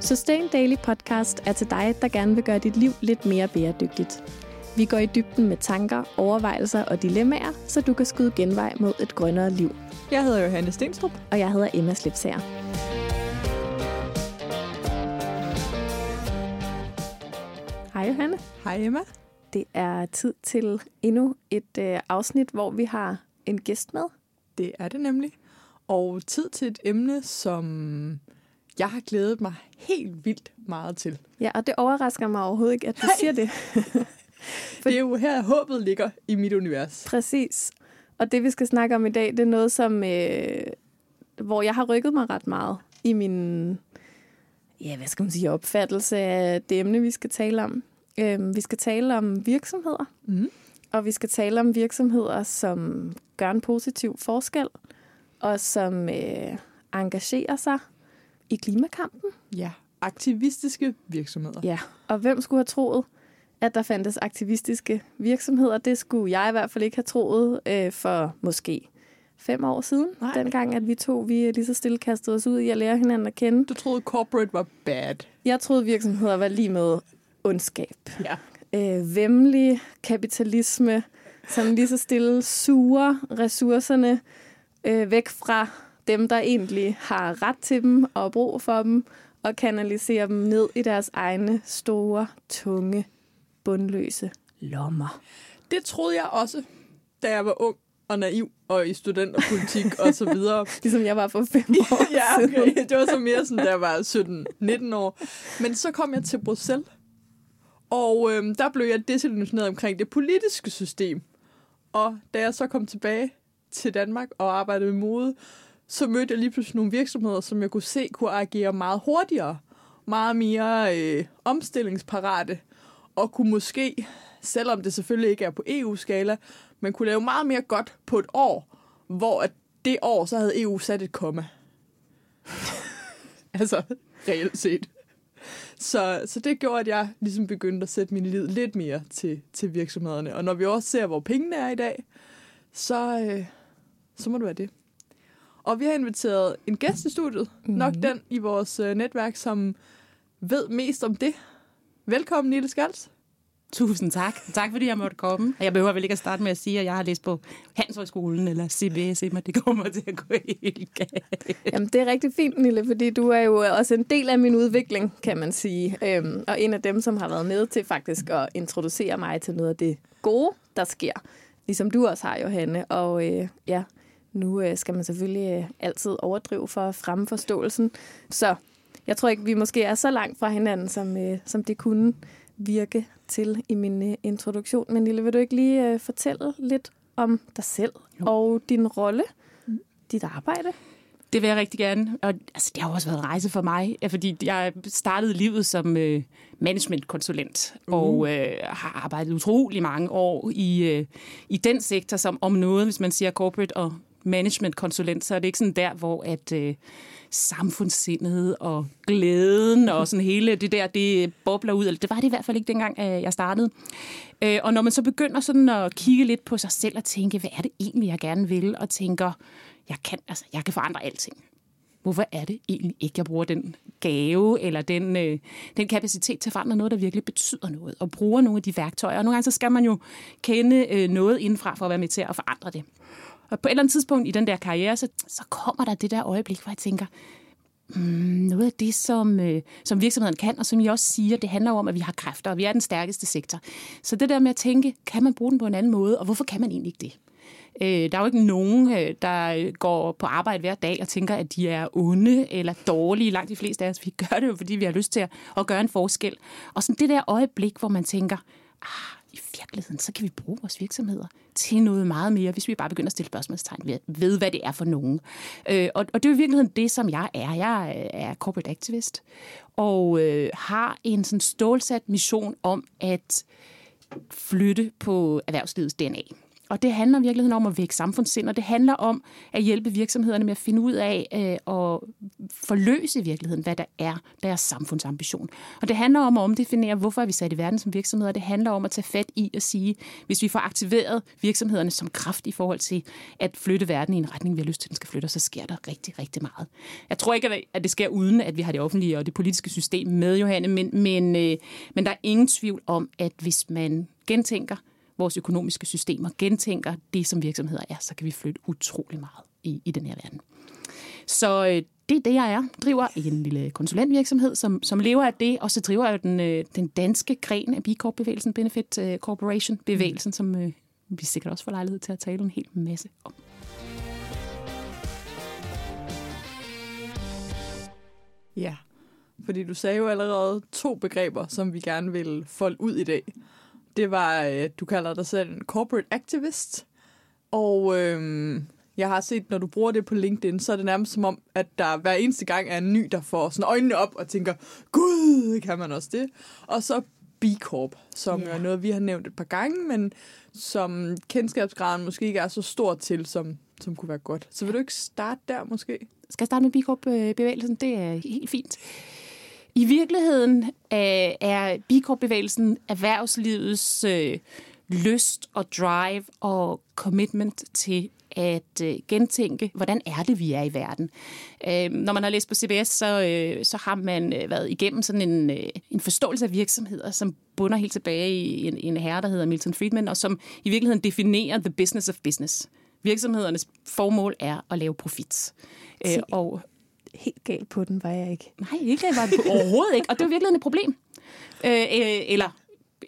Sustain Daily Podcast er til dig, der gerne vil gøre dit liv lidt mere bæredygtigt. Vi går i dybden med tanker, overvejelser og dilemmaer, så du kan skyde genvej mod et grønnere liv. Jeg hedder Johanne Stenstrup. Og jeg hedder Emma Slipsager. Hej Johanne. Hej Emma. Det er tid til endnu et øh, afsnit, hvor vi har en gæst med. Det er det nemlig. Og tid til et emne, som jeg har glædet mig helt vildt meget til. Ja, og det overrasker mig overhovedet ikke, at du Nej. siger det. For... Det er jo her, håbet ligger i mit univers. Præcis. Og det, vi skal snakke om i dag, det er noget, som, øh, hvor jeg har rykket mig ret meget i min ja, hvad skal man sige, opfattelse af det emne, vi skal tale om. Øh, vi skal tale om virksomheder, Mm. og vi skal tale om virksomheder, som gør en positiv forskel, og som øh, engagerer sig i klimakampen. Ja, aktivistiske virksomheder. Ja, og hvem skulle have troet, at der fandtes aktivistiske virksomheder? Det skulle jeg i hvert fald ikke have troet øh, for måske fem år siden. Nej. Dengang, at vi to vi lige så stille kastede os ud i at lære hinanden at kende. Du troede, corporate var bad. Jeg troede, virksomheder var lige med ondskab. Ja. Øh, vemmelig kapitalisme, som lige så stille suger ressourcerne øh, væk fra dem, der egentlig har ret til dem og brug for dem, og kanaliserer dem ned i deres egne store, tunge, bundløse lommer. Det troede jeg også, da jeg var ung og naiv og i studenterpolitik og så videre. Ligesom jeg var for fem år ja, okay. Det var så mere sådan, da jeg var 17-19 år. Men så kom jeg til Bruxelles, og øhm, der blev jeg desillusioneret omkring det politiske system. Og da jeg så kom tilbage til Danmark og arbejdede med mode, så mødte jeg lige pludselig nogle virksomheder, som jeg kunne se kunne agere meget hurtigere, meget mere øh, omstillingsparate, og kunne måske, selvom det selvfølgelig ikke er på EU-skala, men kunne lave meget mere godt på et år, hvor at det år, så havde EU sat et komma. altså, reelt set. Så, så det gjorde, at jeg ligesom begyndte at sætte min lid lidt mere til, til virksomhederne. Og når vi også ser, hvor pengene er i dag, så, øh, så må det være det. Og vi har inviteret en gæst i studiet. Mm. Nok den i vores øh, netværk, som ved mest om det. Velkommen, Nille Skals. Tusind tak. Tak fordi jeg måtte komme. Jeg behøver vel ikke at starte med at sige, at jeg har læst på Handelshøjskolen eller CBS, men det kommer til at gå helt galt. Jamen, det er rigtig fint, Nille, fordi du er jo også en del af min udvikling, kan man sige. Øhm, og en af dem, som har været med til faktisk at introducere mig til noget af det gode, der sker. Ligesom du også har, Johanne. Og øh, ja, nu øh, skal man selvfølgelig øh, altid overdrive for at fremme forståelsen. Så jeg tror ikke, vi måske er så langt fra hinanden, som, øh, som det kunne virke til i min øh, introduktion. Men Nille, vil du ikke lige øh, fortælle lidt om dig selv jo. og din rolle, dit arbejde? Det vil jeg rigtig gerne. Og altså, det har jo også været en rejse for mig, fordi jeg startede livet som øh, managementkonsulent uh. og øh, har arbejdet utrolig mange år i, øh, i den sektor, som om noget, hvis man siger corporate og managementkonsulent, så er det ikke sådan der, hvor at øh, samfundssindet og glæden og sådan hele det der, det bobler ud. Eller det var det i hvert fald ikke dengang, øh, jeg startede. Øh, og når man så begynder sådan at kigge lidt på sig selv og tænke, hvad er det egentlig, jeg gerne vil, og tænker, jeg kan, altså, jeg kan forandre alting. Hvorfor er det egentlig ikke, jeg bruger den gave eller den, øh, den kapacitet til at forandre noget, der virkelig betyder noget, og bruger nogle af de værktøjer. Og nogle gange så skal man jo kende øh, noget indenfra for at være med til at forandre det. Og på et eller andet tidspunkt i den der karriere, så, så kommer der det der øjeblik, hvor jeg tænker, mm, noget af det, som, øh, som virksomheden kan, og som I også siger, det handler om, at vi har kræfter, og vi er den stærkeste sektor. Så det der med at tænke, kan man bruge den på en anden måde, og hvorfor kan man egentlig ikke det? Øh, der er jo ikke nogen, øh, der øh, går på arbejde hver dag og tænker, at de er onde eller dårlige. Langt de fleste af os, vi gør det jo, fordi vi har lyst til at, at gøre en forskel. Og sådan det der øjeblik, hvor man tænker, ah, i virkeligheden, så kan vi bruge vores virksomheder til noget meget mere, hvis vi bare begynder at stille spørgsmålstegn ved, ved hvad det er for nogen. Øh, og, og det er jo i virkeligheden det, som jeg er. Jeg er corporate activist og øh, har en sådan stålsat mission om at flytte på erhvervslivets DNA. Og det handler i virkeligheden om at vække samfundssind, og det handler om at hjælpe virksomhederne med at finde ud af øh, at forløse i virkeligheden, hvad der er deres samfundsambition. Og det handler om at omdefinere, hvorfor er vi sat i verden som virksomheder. Det handler om at tage fat i at sige, hvis vi får aktiveret virksomhederne som kraft i forhold til at flytte verden i en retning, vi har lyst til, den skal flytte, så sker der rigtig, rigtig meget. Jeg tror ikke, at det sker uden, at vi har det offentlige og det politiske system med, Johanne, men, men, øh, men der er ingen tvivl om, at hvis man gentænker vores økonomiske systemer, gentænker det, som virksomheder er, så kan vi flytte utrolig meget i, i den her verden. Så øh, det er det, jeg er. Driver en lille konsulentvirksomhed, som, som lever af det, og så driver jeg den, øh, den danske gren af B Corp-bevægelsen, Benefit øh, Corporation-bevægelsen, som øh, vi sikkert også får lejlighed til at tale en hel masse om. Ja, fordi du sagde jo allerede to begreber, som vi gerne vil folde ud i dag. Det var, øh, du kalder dig selv en corporate activist, og øhm, jeg har set, når du bruger det på LinkedIn, så er det nærmest som om, at der hver eneste gang er en ny, der får sådan øjnene op og tænker, gud, kan man også det? Og så B Corp, som yeah. er noget, vi har nævnt et par gange, men som kendskabsgraden måske ikke er så stor til, som, som kunne være godt. Så vil du ikke starte der måske? Skal jeg starte med B Corp-bevægelsen? Det er helt fint. I virkeligheden øh, er B Corp-bevægelsen erhvervslivets øh, lyst og drive og commitment til at øh, gentænke, hvordan er det, vi er i verden. Øh, når man har læst på CBS, så, øh, så har man øh, været igennem sådan en, øh, en forståelse af virksomheder, som bunder helt tilbage i en, en herre, der hedder Milton Friedman, og som i virkeligheden definerer the business of business. Virksomhedernes formål er at lave profit. Øh, og helt galt på den var jeg ikke. Nej, ikke var det overhovedet ikke, og det var virkelig et problem. Øh, øh, eller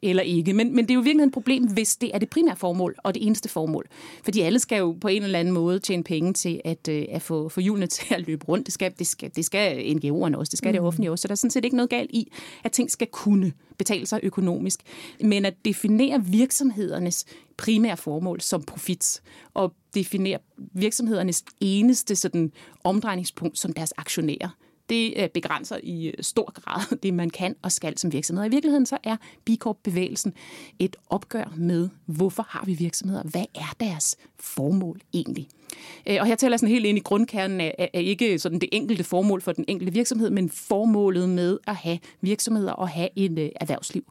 eller ikke. Men, men det er jo virkelig et problem, hvis det er det primære formål og det eneste formål. Fordi alle skal jo på en eller anden måde tjene penge til at, øh, at få, få hjulene til at løbe rundt. Det skal, det skal, det skal NGO'erne også, det skal mm. det offentlige også. Så der er sådan set ikke noget galt i, at ting skal kunne betale sig økonomisk. Men at definere virksomhedernes primære formål som profit, og definere virksomhedernes eneste sådan, omdrejningspunkt som deres aktionærer, det øh, begrænser i øh, stor grad det, man kan og skal som virksomhed. I virkeligheden så er B Corp-bevægelsen et opgør med, hvorfor har vi virksomheder? Hvad er deres formål egentlig? Øh, og her taler jeg sådan helt ind i grundkernen af, af ikke sådan det enkelte formål for den enkelte virksomhed, men formålet med at have virksomheder og have en øh, erhvervsliv.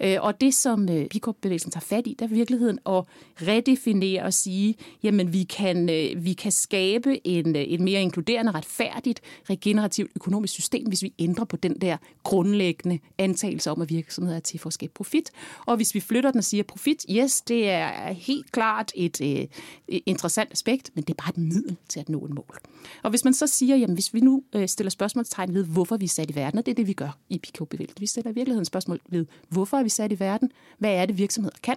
Øh, og det, som uh, Pickup-bevægelsen tager fat i, det er virkeligheden at redefinere og sige, jamen vi kan, vi kan skabe en, et mere inkluderende, retfærdigt, regenerativt økonomisk system, hvis vi ændrer på den der grundlæggende antagelse om, at virksomheder er til for at skabe profit. Og hvis vi flytter den og siger, profit, yes, det er helt klart et uh, interessant aspekt, men det er bare et middel til at nå et mål. Og hvis man så siger, jamen hvis vi nu øh, stiller spørgsmålstegn ved, hvorfor vi er sat i verden, og det er det, vi gør i PK-bevægelsen. Vi stiller i virkeligheden spørgsmål ved, hvorfor er vi sat i verden? Hvad er det, virksomheder kan?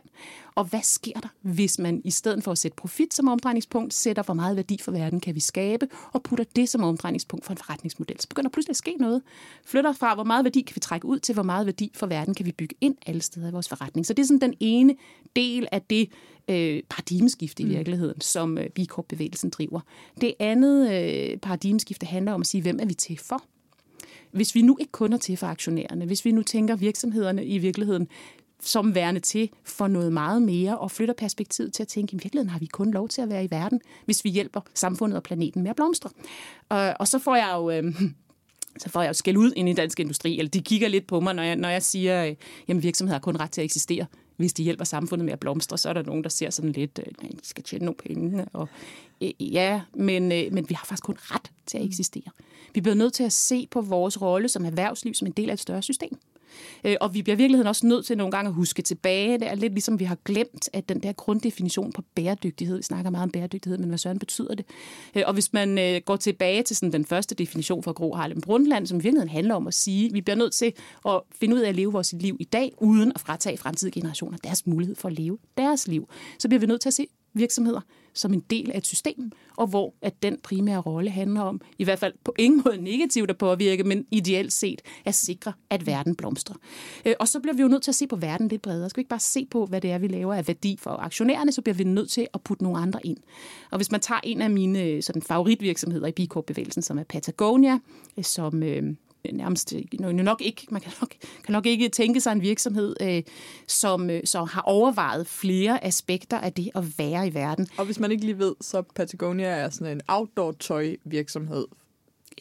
Og hvad sker der, hvis man i stedet for at sætte profit som omdrejningspunkt, sætter, hvor meget værdi for verden kan vi skabe, og putter det som omdrejningspunkt for en forretningsmodel? Så begynder pludselig at ske noget. Flytter fra, hvor meget værdi kan vi trække ud, til hvor meget værdi for verden kan vi bygge ind alle steder i vores forretning. Så det er sådan den ene del af det øh, paradigmeskifte i mm. virkeligheden, som øh, B Corp-bevægelsen driver. Det andet øh, paradigmeskifte handler om at sige, hvem er vi til for? Hvis vi nu ikke kun er til for aktionærerne, hvis vi nu tænker virksomhederne i virkeligheden som værende til for noget meget mere, og flytter perspektivet til at tænke, i virkeligheden har vi kun lov til at være i verden, hvis vi hjælper samfundet og planeten med at blomstre. Og, og så får jeg jo... Øh, så får jeg jo skæld ud ind i dansk industri, eller de kigger lidt på mig, når jeg, når jeg siger, at øh, virksomheder har kun ret til at eksistere, hvis de hjælper samfundet med at blomstre, så er der nogen, der ser sådan lidt, øh, at de skal tjene nogle penge. Og, øh, ja, men, øh, men vi har faktisk kun ret til at eksistere. Vi bliver nødt til at se på vores rolle som erhvervsliv som en del af et større system. Øh, og vi bliver i virkeligheden også nødt til nogle gange at huske tilbage. Det er lidt ligesom, vi har glemt, at den der grunddefinition på bæredygtighed, vi snakker meget om bæredygtighed, men hvad søren betyder det? Øh, og hvis man øh, går tilbage til sådan den første definition fra Gro Harlem Brundtland, som i virkeligheden handler om at sige, at vi bliver nødt til at finde ud af at leve vores liv i dag, uden at fratage fremtidige generationer deres mulighed for at leve deres liv, så bliver vi nødt til at se virksomheder som en del af et system, og hvor at den primære rolle handler om, i hvert fald på ingen måde negativt at påvirke, men ideelt set at sikre, at verden blomstrer. Øh, og så bliver vi jo nødt til at se på verden lidt bredere. Skal vi ikke bare se på, hvad det er, vi laver af værdi for aktionærerne, så bliver vi nødt til at putte nogle andre ind. Og hvis man tager en af mine øh, sådan, favoritvirksomheder i B Corp-bevægelsen, som er Patagonia, øh, som øh, nærmest nok ikke, man kan nok, kan nok ikke tænke sig en virksomhed, øh, som, øh, som har overvejet flere aspekter af det at være i verden. Og hvis man ikke lige ved, så Patagonia er sådan en outdoor-tøj virksomhed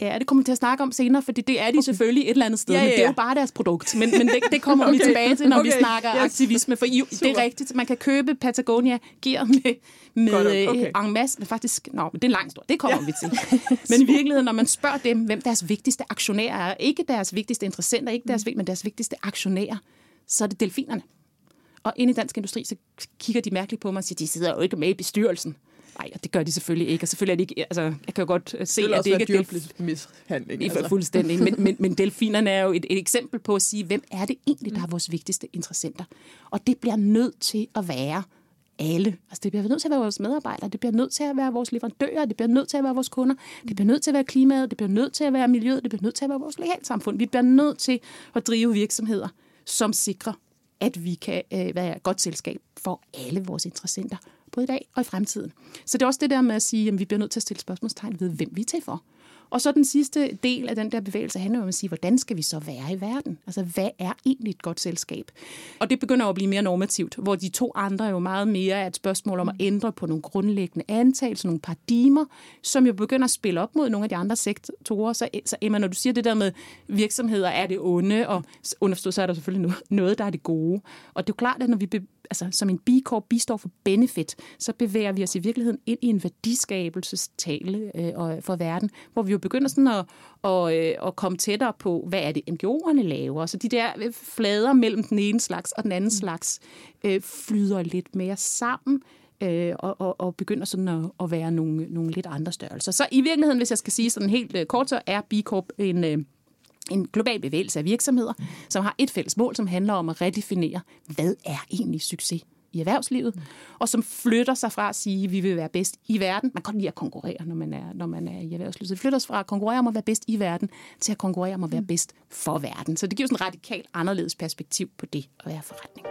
Ja, det kommer vi til at snakke om senere, for det er de selvfølgelig et eller andet sted, ja, ja, ja. men det er jo bare deres produkt. Men, men det, det kommer okay. vi tilbage til, når okay. vi snakker yes. aktivisme. For I, det er rigtigt, man kan købe Patagonia gear med, med okay. Øh, en masse, men faktisk, nå, men det er en lang det kommer ja. vi til. Men i virkeligheden, når man spørger dem, hvem deres vigtigste aktionærer er, ikke deres vigtigste interessenter, ikke deres, mm. men deres vigtigste aktionærer, så er det delfinerne. Og inde i dansk industri, så kigger de mærkeligt på mig og siger, de sidder jo ikke med i bestyrelsen. Nej, det gør de selvfølgelig ikke. Og selvfølgelig er det ikke, altså, jeg kan jo godt øh, se, det at det ikke er delf- mishandling. Altså. Fuldstændig. Men, men, men delfinerne er jo et, et eksempel på at sige, hvem er det egentlig, der er vores vigtigste interessenter? Og det bliver nødt til at være alle. Altså, det bliver nødt til at være vores medarbejdere, det bliver nødt til at være vores leverandører, det bliver nødt til at være vores kunder, det bliver nødt til at være klimaet, det bliver nødt til at være miljøet, det bliver nødt til at være vores lokalsamfund. Vi bliver nødt til at drive virksomheder, som sikrer, at vi kan øh, være et godt selskab for alle vores interessenter både i dag og i fremtiden. Så det er også det der med at sige, at vi bliver nødt til at stille spørgsmålstegn ved, hvem vi er til for. Og så den sidste del af den der bevægelse handler om at sige, hvordan skal vi så være i verden? Altså, hvad er egentlig et godt selskab? Og det begynder at blive mere normativt, hvor de to andre er jo meget mere er et spørgsmål om at ændre på nogle grundlæggende antagelser, nogle paradigmer, som jo begynder at spille op mod nogle af de andre sektorer. Så, så Emma, når du siger det der med virksomheder er det onde, og understået, så er der selvfølgelig noget, der er det gode. Og det er jo klart, at når vi altså, som en B Corp, B står for benefit, så bevæger vi os i virkeligheden ind i en værdiskabelsestale øh, for verden, hvor vi jo begynder sådan at, og, øh, at komme tættere på, hvad er det NGO'erne laver. Så de der øh, flader mellem den ene slags og den anden mm. slags øh, flyder lidt mere sammen øh, og, og, og begynder sådan at, at være nogle, nogle lidt andre størrelser. Så i virkeligheden, hvis jeg skal sige sådan helt øh, kort, så er B Corp en... Øh, en global bevægelse af virksomheder, som har et fælles mål, som handler om at redefinere, hvad er egentlig succes i erhvervslivet, og som flytter sig fra at sige, at vi vil være bedst i verden. Man kan godt lide at konkurrere, når man er, når man er i erhvervslivet. Så det flytter sig fra at konkurrere om at være bedst i verden, til at konkurrere om at være bedst for verden. Så det giver sådan et radikalt anderledes perspektiv på det at være forretning.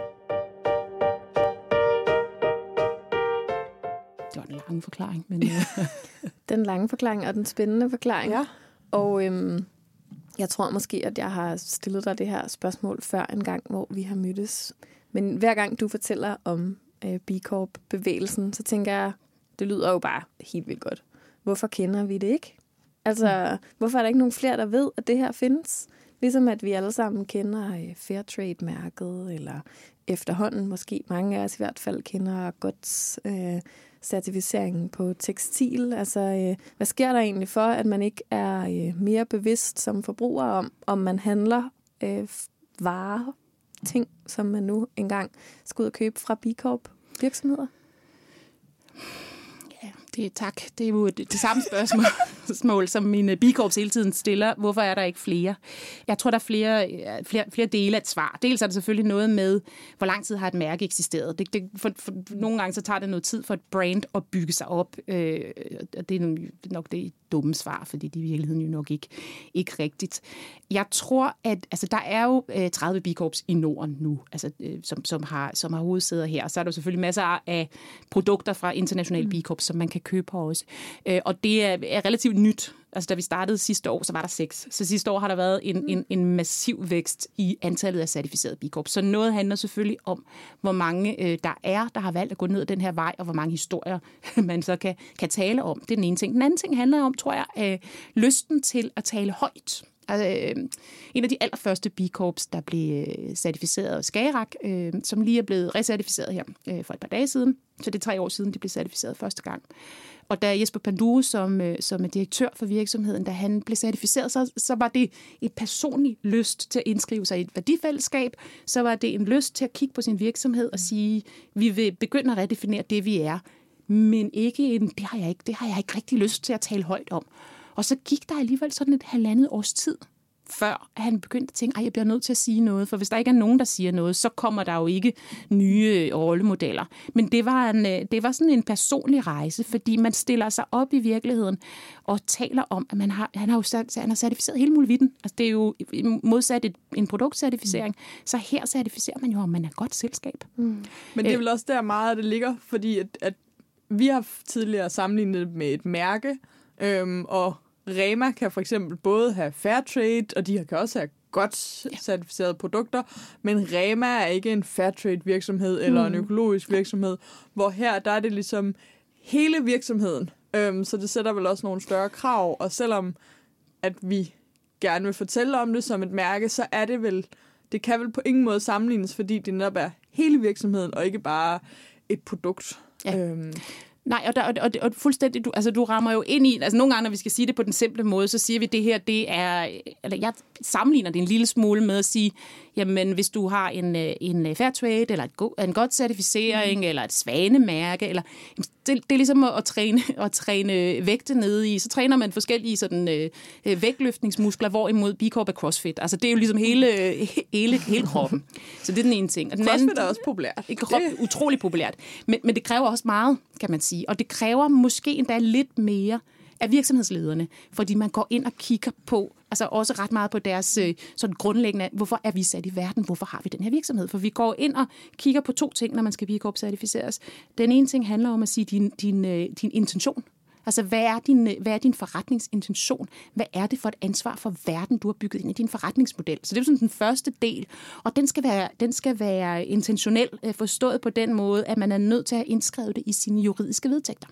Det var en lang forklaring. Men, den lange forklaring og den spændende forklaring. Ja. Og øhm, jeg tror måske, at jeg har stillet dig det her spørgsmål før en gang, hvor vi har mødtes. Men hver gang du fortæller om øh, B Corp-bevægelsen, så tænker jeg, det lyder jo bare helt vildt godt. Hvorfor kender vi det ikke? Altså, mm. hvorfor er der ikke nogen flere, der ved, at det her findes? Ligesom at vi alle sammen kender øh, Fairtrade-mærket, eller efterhånden måske mange af os i hvert fald kender godt øh, certificeringen på tekstil? Altså, øh, hvad sker der egentlig for, at man ikke er øh, mere bevidst som forbruger om, om man handler øh, varer, ting, som man nu engang skal ud og købe fra B Corp virksomheder? Det, tak. Det er jo det, det samme spørgsmål, som mine bikorps hele tiden stiller. Hvorfor er der ikke flere? Jeg tror, der er flere, flere, flere dele af et svar. Dels er det selvfølgelig noget med, hvor lang tid har et mærke eksisteret. Det, det, for, for, nogle gange så tager det noget tid for et brand at bygge sig op. Øh, og det er nok det dumme svar, fordi det i virkeligheden jo nok ikke, ikke rigtigt. Jeg tror, at altså, der er jo øh, 30 bikorps i Norden nu, altså, øh, som, som, har, som har hovedsæder her. Så er der selvfølgelig masser af produkter fra internationale mm. bikorps, som man kan købe på også. Øh, og det er, er relativt nyt. Altså, da vi startede sidste år, så var der seks. Så sidste år har der været en, en, en massiv vækst i antallet af certificerede bikorp. Så noget handler selvfølgelig om, hvor mange øh, der er, der har valgt at gå ned den her vej, og hvor mange historier man så kan, kan tale om. Det er den ene ting. Den anden ting handler om, tror jeg, øh, lysten til at tale højt. Altså, øh, en af de allerførste B-Corps, der blev øh, certificeret Skagerak, øh, som lige er blevet recertificeret her øh, for et par dage siden. Så det er tre år siden, de blev certificeret første gang. Og da Jesper Pandue, som, øh, som er direktør for virksomheden, da han blev certificeret, så, så var det et personligt lyst til at indskrive sig i et værdifællesskab. Så var det en lyst til at kigge på sin virksomhed og sige, vi vil begynde at redefinere det, vi er. Men ikke en, det har jeg ikke, det har jeg ikke rigtig lyst til at tale højt om. Og så gik der alligevel sådan et halvandet års tid, før han begyndte at tænke, at jeg bliver nødt til at sige noget, for hvis der ikke er nogen, der siger noget, så kommer der jo ikke nye rollemodeller. Men det var, en, øh, det var sådan en personlig rejse, fordi man stiller sig op i virkeligheden og taler om, at man har, han har jo han har certificeret hele muligheden. Altså, det er jo modsat et, en produktcertificering, mm. så her certificerer man jo, om man er godt selskab. Mm. Men det er øh. vel også der meget, at det ligger, fordi at, at vi har tidligere sammenlignet med et mærke, øhm, og Rema kan for eksempel både have fair trade, og de kan også have godt ja. certificerede produkter, men Rema er ikke en fair trade virksomhed eller mm. en økologisk virksomhed, hvor her der er det ligesom hele virksomheden. Øhm, så det sætter vel også nogle større krav, og selvom at vi gerne vil fortælle om det som et mærke, så er det vel, det kan vel på ingen måde sammenlignes, fordi det netop er hele virksomheden, og ikke bare et produkt. Ja. Øhm. Nej, og, der, og, og, og fuldstændig, du, altså, du rammer jo ind i, altså nogle gange, når vi skal sige det på den simple måde, så siger vi, det her, det er, eller jeg sammenligner det en lille smule med at sige, jamen hvis du har en, øh, en fair trade, eller et go, en godt certificering, mm. eller et svanemærke, eller, det, det er ligesom at, at, træne, at træne vægte nede i, så træner man forskellige sådan, øh, øh vægtløftningsmuskler, hvorimod B-Corp er CrossFit. Altså det er jo ligesom hele, hele, hele kroppen. Så det er den ene ting. Og den CrossFit anden, er også populært. Det er utrolig populært. Men, men det kræver også meget, kan man sige. Og det kræver måske endda lidt mere af virksomhedslederne, fordi man går ind og kigger på, altså også ret meget på deres øh, sådan grundlæggende, hvorfor er vi sat i verden, hvorfor har vi den her virksomhed? For vi går ind og kigger på to ting, når man skal blive certificeres. Den ene ting handler om at sige din, din, øh, din intention. Altså, hvad er, din, øh, hvad er din forretningsintention? Hvad er det for et ansvar for verden, du har bygget ind i din forretningsmodel? Så det er sådan den første del, og den skal være, den skal være intentionel øh, forstået på den måde, at man er nødt til at indskrive det i sine juridiske vedtægter.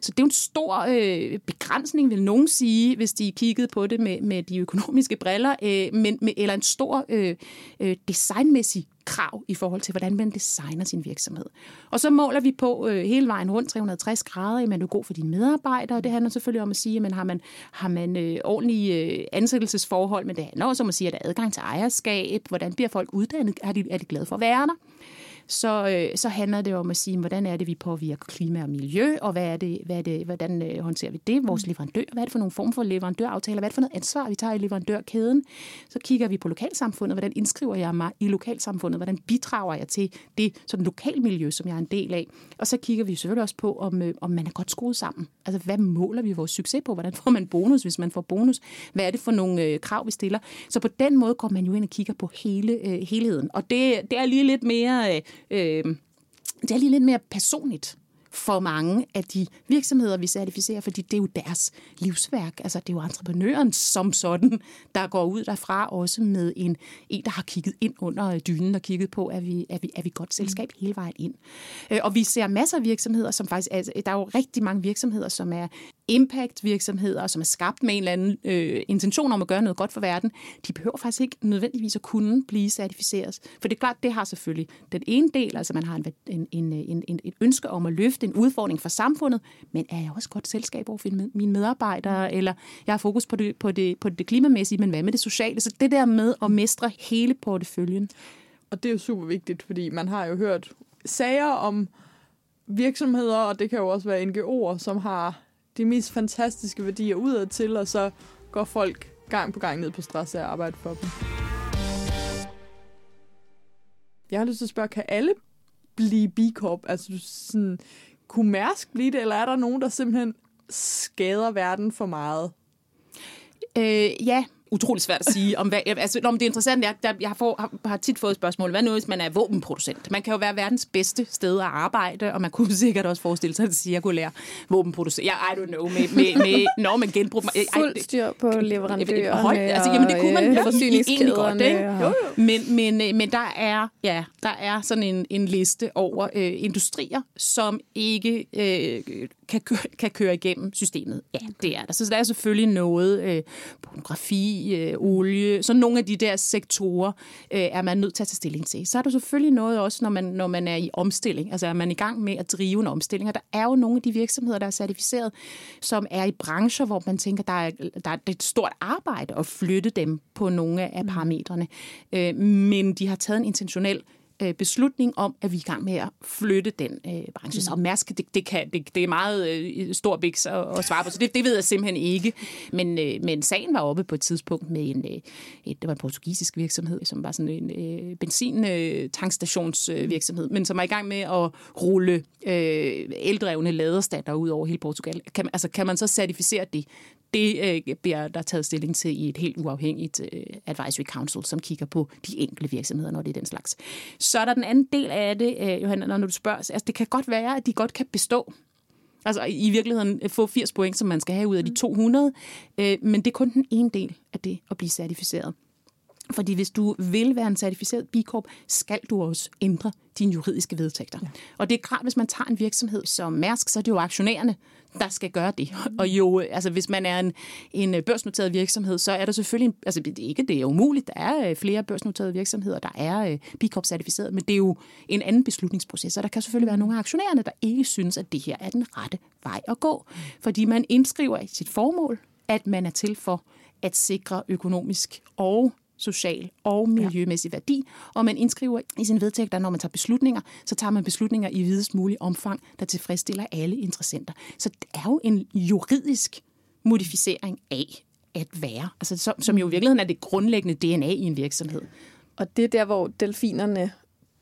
Så det er jo en stor øh, begrænsning, vil nogen sige, hvis de kiggede på det med, med de økonomiske briller, øh, men, med, eller en stor øh, øh, designmæssig krav i forhold til, hvordan man designer sin virksomhed. Og så måler vi på øh, hele vejen rundt 360 grader, at man er god for dine medarbejdere, og det handler selvfølgelig om at sige, at har man, har man øh, ordentlige øh, ansættelsesforhold, men det handler også om at sige, at der er adgang til ejerskab, hvordan bliver folk uddannet, er de, er de glade for at være der? Så, øh, så handler det om at sige, hvordan er det, vi påvirker klima og miljø, og hvad er det, hvad er det, hvordan øh, håndterer vi det? Vores leverandør, hvad er det for nogle form for leverandøraftaler? Hvad er det for noget ansvar, vi tager i leverandørkæden? Så kigger vi på lokalsamfundet, hvordan indskriver jeg mig i lokalsamfundet? Hvordan bidrager jeg til det sådan lokalmiljø, som jeg er en del af? Og så kigger vi selvfølgelig også på, om, øh, om man er godt skruet sammen. Altså, hvad måler vi vores succes på? Hvordan får man bonus, hvis man får bonus? Hvad er det for nogle øh, krav, vi stiller? Så på den måde går man jo ind og kigger på hele øh, helheden. Og det, det er lige lidt mere øh, øh, det er lige lidt mere personligt for mange af de virksomheder, vi certificerer, fordi det er jo deres livsværk. Altså, det er jo entreprenøren som sådan, der går ud derfra også med en, en der har kigget ind under dynen og kigget på, at vi er vi, er vi godt selskab hele vejen ind. Øh, og vi ser masser af virksomheder, som faktisk, altså, der er jo rigtig mange virksomheder, som er impact-virksomheder, som er skabt med en eller anden øh, intention om at gøre noget godt for verden, de behøver faktisk ikke nødvendigvis at kunne blive certificeret. For det er klart, det har selvfølgelig den ene del, altså man har en, en, en, en, en, et ønske om at løfte en udfordring for samfundet, men er jeg også godt selskab over for mine medarbejdere, eller jeg har fokus på det, på, det, på det klimamæssige, men hvad med det sociale? Så det der med at mestre hele porteføljen. Og det er jo super vigtigt, fordi man har jo hørt sager om virksomheder, og det kan jo også være NGO'er, som har de mest fantastiske værdier udadtil, og så går folk gang på gang ned på stress af at arbejde for dem. Jeg har lyst til at spørge, kan alle blive B Corp? Altså, sådan, kunne Mærsk blive det, eller er der nogen, der simpelthen skader verden for meget? Øh, ja, utrolig svært at sige. Om, hvad, altså, om det er interessant, jeg, får, har, tit fået spørgsmål, hvad nu hvis man er våbenproducent? Man kan jo være verdens bedste sted at arbejde, og man kunne sikkert også forestille sig, at cirkulær våbenproducent. Ja, I don't know, med, med, med når man genbrug... Fuld styr på leverandørerne højt, altså, jamen, det kunne man ja, egentlig godt, ikke? Jo, jo. Men, men, øh, men der er, ja, der er sådan en, en liste over øh, industrier, som ikke øh, kan, køre, kan køre igennem systemet. Ja, det er der. Så der er selvfølgelig noget øh, pornografi, øh, olie, så nogle af de der sektorer øh, er man nødt til at tage stilling til. Så er der selvfølgelig noget også, når man, når man er i omstilling, altså er man i gang med at drive en omstilling, og der er jo nogle af de virksomheder, der er certificeret, som er i brancher, hvor man tænker, der er, der er et stort arbejde at flytte dem på nogle af mm. parametrene. Øh, men de har taget en intentionel øh, beslutning om, at vi er i gang med at flytte den øh, branche. Så mm. Mærsk, det, det, kan, det, det er meget øh, stor biks at, at svare på, så det, det ved jeg simpelthen ikke. Men, øh, men sagen var oppe på et tidspunkt med en, øh, et, det var en portugisisk virksomhed, som var sådan en øh, benzintankstationsvirksomhed, øh, men som er i gang med at rulle øh, eldrevne laderstander ud over hele Portugal. Kan, altså, kan man så certificere det? Det øh, bliver der taget stilling til i et helt uafhængigt øh, advisory council, som kigger på de enkelte virksomheder, når det er den slags. Så er der den anden del af det, øh, Johanna, når du spørger, altså det kan godt være, at de godt kan bestå Altså i virkeligheden få 80 point, som man skal have ud af de 200. Øh, men det er kun den ene del af det at blive certificeret. Fordi hvis du vil være en certificeret B Corp, skal du også ændre dine juridiske vedtægter. Ja. Og det er klart, hvis man tager en virksomhed som Mærsk, så er det jo aktionærerne, der skal gøre det. Og jo, altså hvis man er en, en børsnoteret virksomhed, så er der selvfølgelig, altså det ikke det er umuligt, der er øh, flere børsnoterede virksomheder, der er øh, B Corp certificeret, men det er jo en anden beslutningsproces, og der kan selvfølgelig være nogle af aktionærerne, der ikke synes, at det her er den rette vej at gå. Fordi man indskriver i sit formål, at man er til for at sikre økonomisk og social og miljømæssig værdi, og man indskriver i sin vedtægter, når man tager beslutninger, så tager man beslutninger i videst mulig omfang, der tilfredsstiller alle interessenter. Så det er jo en juridisk modificering af at være, altså som, som jo i virkeligheden er det grundlæggende DNA i en virksomhed. Og det er der, hvor delfinerne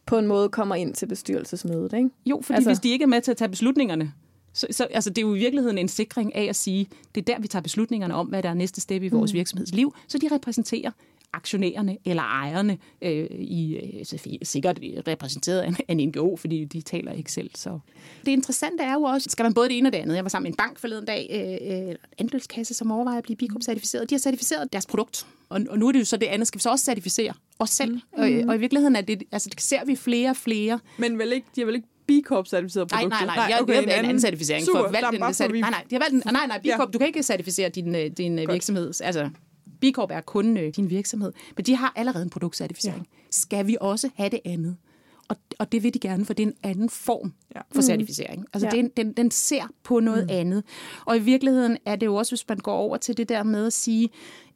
på en måde kommer ind til bestyrelsesmødet, ikke? Jo, fordi altså... hvis de ikke er med til at tage beslutningerne, så, så altså, det er jo i virkeligheden en sikring af at sige, det er der, vi tager beslutningerne om, hvad der er næste step i vores mm. virksomhedsliv, så de repræsenterer aktionærerne eller ejerne øh, i øh, sikkert repræsenteret af en NGO, fordi de taler ikke selv. Så det interessante er jo også, skal man både det ene og det andet. Jeg var sammen med en bank forleden dag, øh, øh andelskasse, som overvejer at blive B certificeret. De har certificeret deres produkt, og, og nu er det jo så det andet, skal vi så også certificere os selv. Mm. Og, og i virkeligheden er det, altså det ser vi flere og flere. Men vel ikke, de har vel ikke B Corp certificeret produkt? Nej, nej, nej. Jeg, okay, en, anden, anden certificering. Super, for valgt en, certif- nej, nej, de har valgt en, nej, nej, B Corp, ja. du kan ikke certificere din, øh, din Godt. virksomhed. Altså, B Corp er kun øh, din virksomhed, men de har allerede en produktcertificering. Ja. Skal vi også have det andet? Og, og det vil de gerne, for det er en anden form ja. for mm. certificering. Altså ja. det, den, den ser på noget mm. andet. Og i virkeligheden er det jo også, hvis man går over til det der med at sige,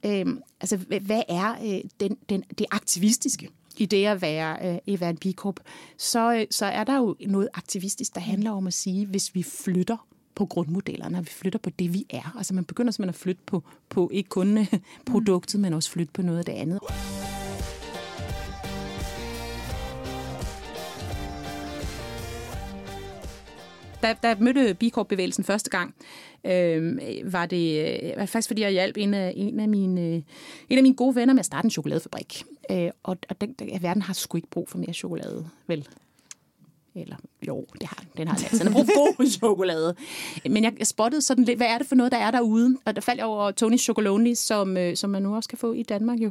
øh, altså hvad er øh, den, den, det aktivistiske? i det at være, øh, at være en B Corp, så, øh, så er der jo noget aktivistisk, der handler om at sige, hvis vi flytter på grundmodellerne, og vi flytter på det, vi er. Altså man begynder simpelthen at flytte på, på ikke kun øh, produktet, mm. men også flytte på noget af det andet. da, da jeg mødte B Corp-bevægelsen første gang, øh, var det var faktisk, fordi jeg hjalp en af, en, af mine, øh, en af mine gode venner med at starte en chokoladefabrik. Øh, og og den, den, verden har sgu ikke brug for mere chokolade, vel? Eller jo, det har, den har altså. Den har brug god chokolade. Men jeg spottede sådan lidt, hvad er det for noget, der er derude? Og der faldt jeg over Tony Chocolonely, som, øh, som man nu også kan få i Danmark jo.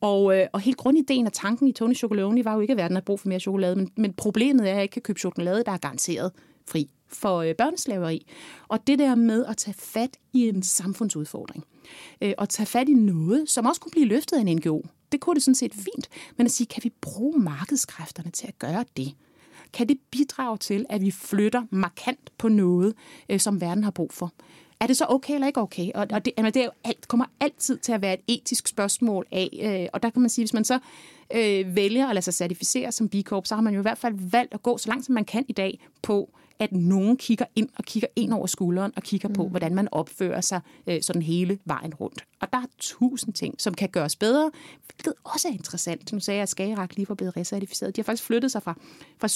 Og, øh, og helt grundideen og tanken i Tony Chocolonely var jo ikke, at verden har brug for mere chokolade. Men, men problemet er, at jeg ikke kan købe chokolade, der er garanteret fri for øh, børneslaveri. Og det der med at tage fat i en samfundsudfordring. Øh, og tage fat i noget, som også kunne blive løftet af en NGO. Det kunne det sådan set fint. Men at sige, kan vi bruge markedskræfterne til at gøre det? Kan det bidrage til, at vi flytter markant på noget, øh, som verden har brug for? Er det så okay eller ikke okay? Og, og det, altså, det er jo alt, kommer altid til at være et etisk spørgsmål af, øh, og der kan man sige, hvis man så øh, vælger at lade sig certificere som B Corp, så har man jo i hvert fald valgt at gå så langt, som man kan i dag på at nogen kigger ind og kigger ind over skulderen og kigger mm. på, hvordan man opfører sig øh, sådan hele vejen rundt. Og der er tusind ting, som kan gøres bedre, hvilket også er interessant. Nu sagde jeg, at Skagerak lige var blevet recertificeret. De har faktisk flyttet sig fra, fra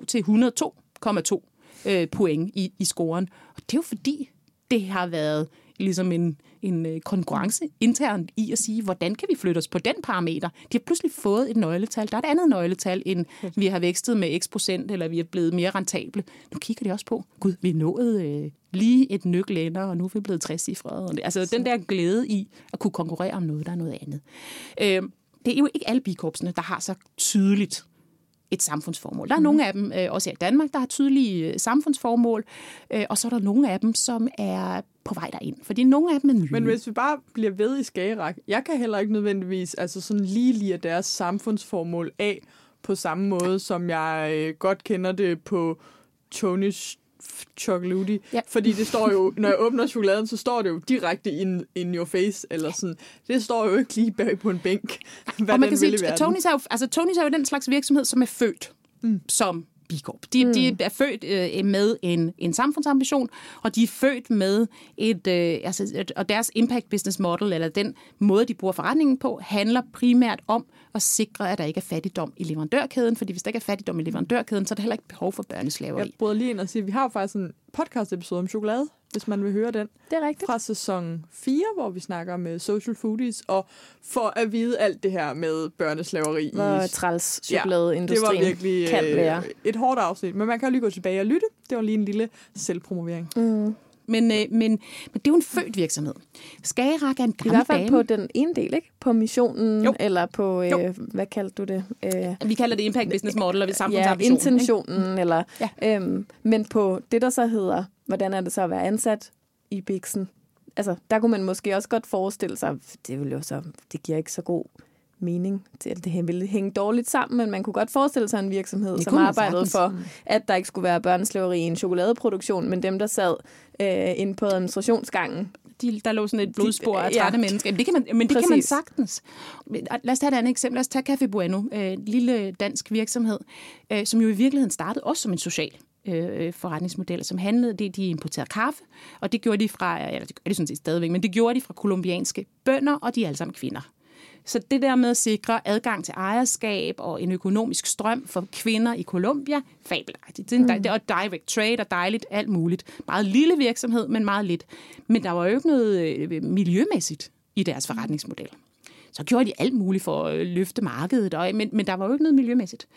87,2 til 102,2 øh, point i, i scoren. Og det er jo fordi, det har været ligesom en, en øh, konkurrence internt i at sige, hvordan kan vi flytte os på den parameter? De har pludselig fået et nøgletal. Der er et andet nøgletal, end vi har vækstet med x procent, eller vi er blevet mere rentable. Nu kigger de også på, gud, vi er nået øh, lige et nyk længere, og nu er vi blevet 60 cifre. Altså den der glæde i at kunne konkurrere om noget, der er noget andet. Øh, det er jo ikke alle bikorpsene, der har så tydeligt et samfundsformål. Der er mm. nogle af dem, øh, også her i Danmark, der har tydelige øh, samfundsformål, og så er der nogle af dem, som er på vej derind. Fordi nogle af dem er nye. Men hvis vi bare bliver ved i Skagerak, jeg kan heller ikke nødvendigvis altså sådan lige lide deres samfundsformål af på samme måde, som jeg øh, godt kender det på Tonys chocolate. Ja. Fordi det står jo, når jeg åbner chokoladen, så står det jo direkte in, in your face, eller sådan. Det står jo ikke lige bag på en bænk, hvad og man kan sige, Tonys er, jo, altså, Tonys er jo den slags virksomhed, som er født mm. som B Corp. De, mm. de er født øh, med en, en samfundsambition, og de er født med et, øh, altså, et, og deres impact business model, eller den måde, de bruger forretningen på, handler primært om at sikre, at der ikke er fattigdom i leverandørkæden, fordi hvis der ikke er fattigdom i leverandørkæden, så er der heller ikke behov for børneslaveri. Jeg bryder lige ind og sige, at vi har faktisk en podcast-episode om chokolade, hvis man vil høre den. Det er rigtigt. Fra sæson 4, hvor vi snakker med social foodies, og for at vide alt det her med børneslaveri. Hvor træls chokoladeindustrien ja, det var virkelig, kan være. Et hårdt afsnit, men man kan jo lige gå tilbage og lytte. det var lige en lille selvpromovering. Mm. Men, øh, men, men det er jo en født virksomhed. Skagerak er en I gammel hvert fald dame. på den ene del, ikke? På missionen, Jo. eller på, Jo. øh, hvad kaldte du det? Øh, Vi kalder det impact business model og ja, samfundsambition. ikke? intentionen, eller, Ja. øhm, men på det, der så hedder, hvordan er det så at være ansat i Bixen? Altså, der kunne man måske også godt forestille sig, det vil jo så, det giver ikke så god mening, det, det ville hænge dårligt sammen, men man kunne godt forestille sig en virksomhed, Det som arbejdede for, at der ikke skulle være børneslaveri i en chokoladeproduktion, men dem, der sad øh, inde på administrationsgangen, de, der lå sådan et blodspor af ja. trætte mennesker. Men det kan man, men det kan man sagtens. Lad os tage et andet eksempel. Lad os tage Café Bueno, øh, en lille dansk virksomhed, øh, som jo i virkeligheden startede også som en social øh, forretningsmodel, som handlede, det, de importerede kaffe, og det gjorde de fra, eller det gør de sådan set stadigvæk, men det gjorde de fra kolumbianske bønder, og de er alle sammen kvinder. Så det der med at sikre adgang til ejerskab og en økonomisk strøm for kvinder i Colombia, fabelagtigt. Det er, en, det er direct trade og dejligt, alt muligt. Meget lille virksomhed, men meget lidt. Men der var jo ikke noget øh, miljømæssigt i deres forretningsmodel. Så gjorde de alt muligt for at øh, løfte markedet, og, men, men der var jo ikke noget miljømæssigt.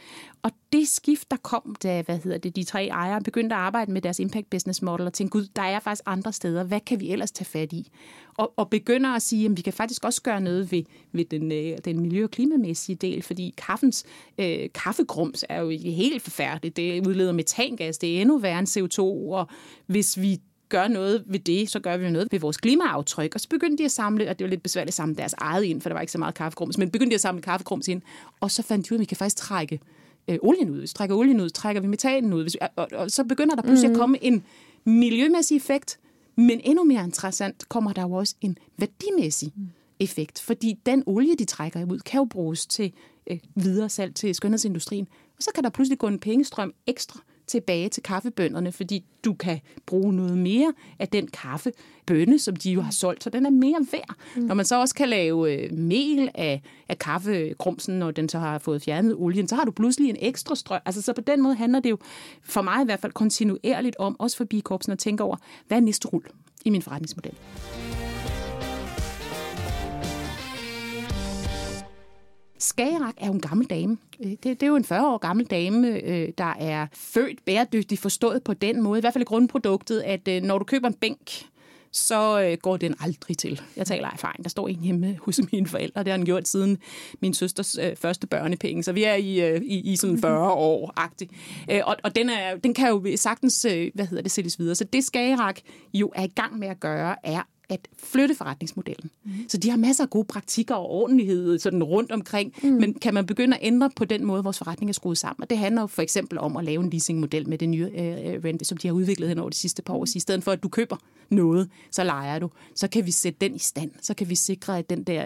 Og det skift, der kom, da hvad hedder det, de tre ejere begyndte at arbejde med deres impact business model, og tænkte, gud, der er faktisk andre steder, hvad kan vi ellers tage fat i? Og, og begynder at sige, at vi kan faktisk også gøre noget ved, ved den, øh, den miljø- og klimamæssige del, fordi kaffens øh, kaffegrums er jo ikke helt forfærdeligt. Det udleder metangas, det er endnu værre end CO2, og hvis vi gør noget ved det, så gør vi jo noget ved vores klimaaftryk. Og så begyndte de at samle, og det var lidt besværligt at samle deres eget ind, for der var ikke så meget kaffegrums, men begyndte de at samle kaffegrums ind, og så fandt de ud af, at vi kan faktisk trække øh, olien ud. Hvis vi trækker olien ud, trækker vi metanen ud. Hvis vi, og, og, og så begynder der pludselig mm. at komme en miljømæssig effekt, men endnu mere interessant kommer der jo også en værdimæssig mm. effekt, fordi den olie, de trækker ud, kan jo bruges til øh, videre salg til skønhedsindustrien. Og så kan der pludselig gå en pengestrøm ekstra tilbage til kaffebønderne, fordi du kan bruge noget mere af den kaffebønne, som de jo har solgt, så den er mere værd. Mm. Når man så også kan lave øh, mel af, af kaffegrumsen, når den så har fået fjernet olien, så har du pludselig en ekstra strøm. Altså, så på den måde handler det jo for mig i hvert fald kontinuerligt om, også for bikorpsen, at tænke over, hvad er næste rul i min forretningsmodel? Skagerak er jo en gammel dame. Øh, Det, det er jo en 40 år gammel dame, øh, der er født bæredygtig, forstået på den måde, i hvert fald i grundproduktet, at øh, når du køber en bænk, så går den aldrig til. Jeg taler af erfaring. Der står en hjemme hos mine forældre. Det har den gjort siden min søsters øh, første børnepenge. Så vi er i, øh, i, i sådan 40 år-agtigt. Øh, og og den, er, den kan jo sagtens øh, hvad hedder det, sælges videre. Så det Skagerak jo er i gang med at gøre, er at flytte forretningsmodellen. Mm. Så de har masser af gode praktikker og ordentlighed sådan rundt omkring, mm. men kan man begynde at ændre på den måde, vores forretning er skruet sammen? Og det handler jo for eksempel om at lave en leasingmodel med det nye øh, rent, som de har udviklet hen over de sidste par år. Så i stedet for, at du køber noget, så leger du. Så kan vi sætte den i stand. Så kan vi sikre, at den der,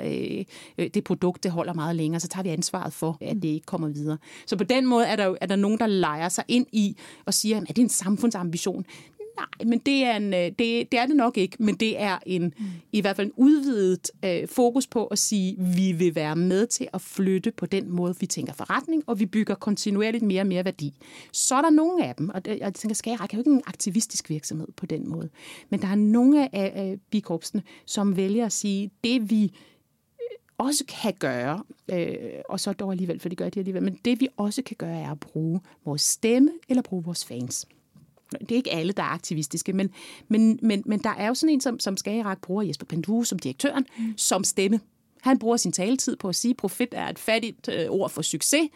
øh, det produkt det holder meget længere. Så tager vi ansvaret for, at det ikke kommer videre. Så på den måde er der, er der nogen, der leger sig ind i og siger, at det er en samfundsambition. Nej, men det er, en, øh, det, det er det nok ikke, men det er en, mm. i hvert fald en udvidet øh, fokus på at sige, vi vil være med til at flytte på den måde, vi tænker forretning, og vi bygger kontinuerligt mere og mere værdi. Så er der nogle af dem, og jeg tænker, skal jeg er jo ikke en aktivistisk virksomhed på den måde, men der er nogle af, øh, bikorpsene, som vælger at sige, det vi øh, også kan gøre, øh, og så dog alligevel, for det gør de alligevel, men det vi også kan gøre, er at bruge vores stemme eller bruge vores fans det er ikke alle, der er aktivistiske, men, men, men, men der er jo sådan en, som, som Skagerak bruger Jesper Pandue som direktøren, mm. som stemme. Han bruger sin taletid på at sige, at profit er et fattigt øh, ord for succes,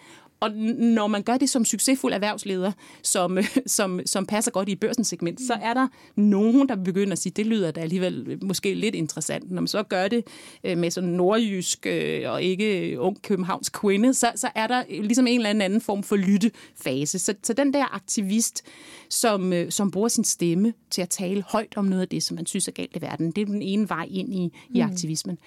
og når man gør det som succesfuld erhvervsleder, som, som, som passer godt i børsens segment, så er der nogen, der begynder at sige, det lyder da alligevel måske lidt interessant. Når man så gør det med sådan nordjysk og ikke ung københavns kvinde, så, så er der ligesom en eller anden form for lyttefase. Så, så den der aktivist, som, som bruger sin stemme til at tale højt om noget af det, som man synes er galt i verden, det er den ene vej ind i, i aktivismen.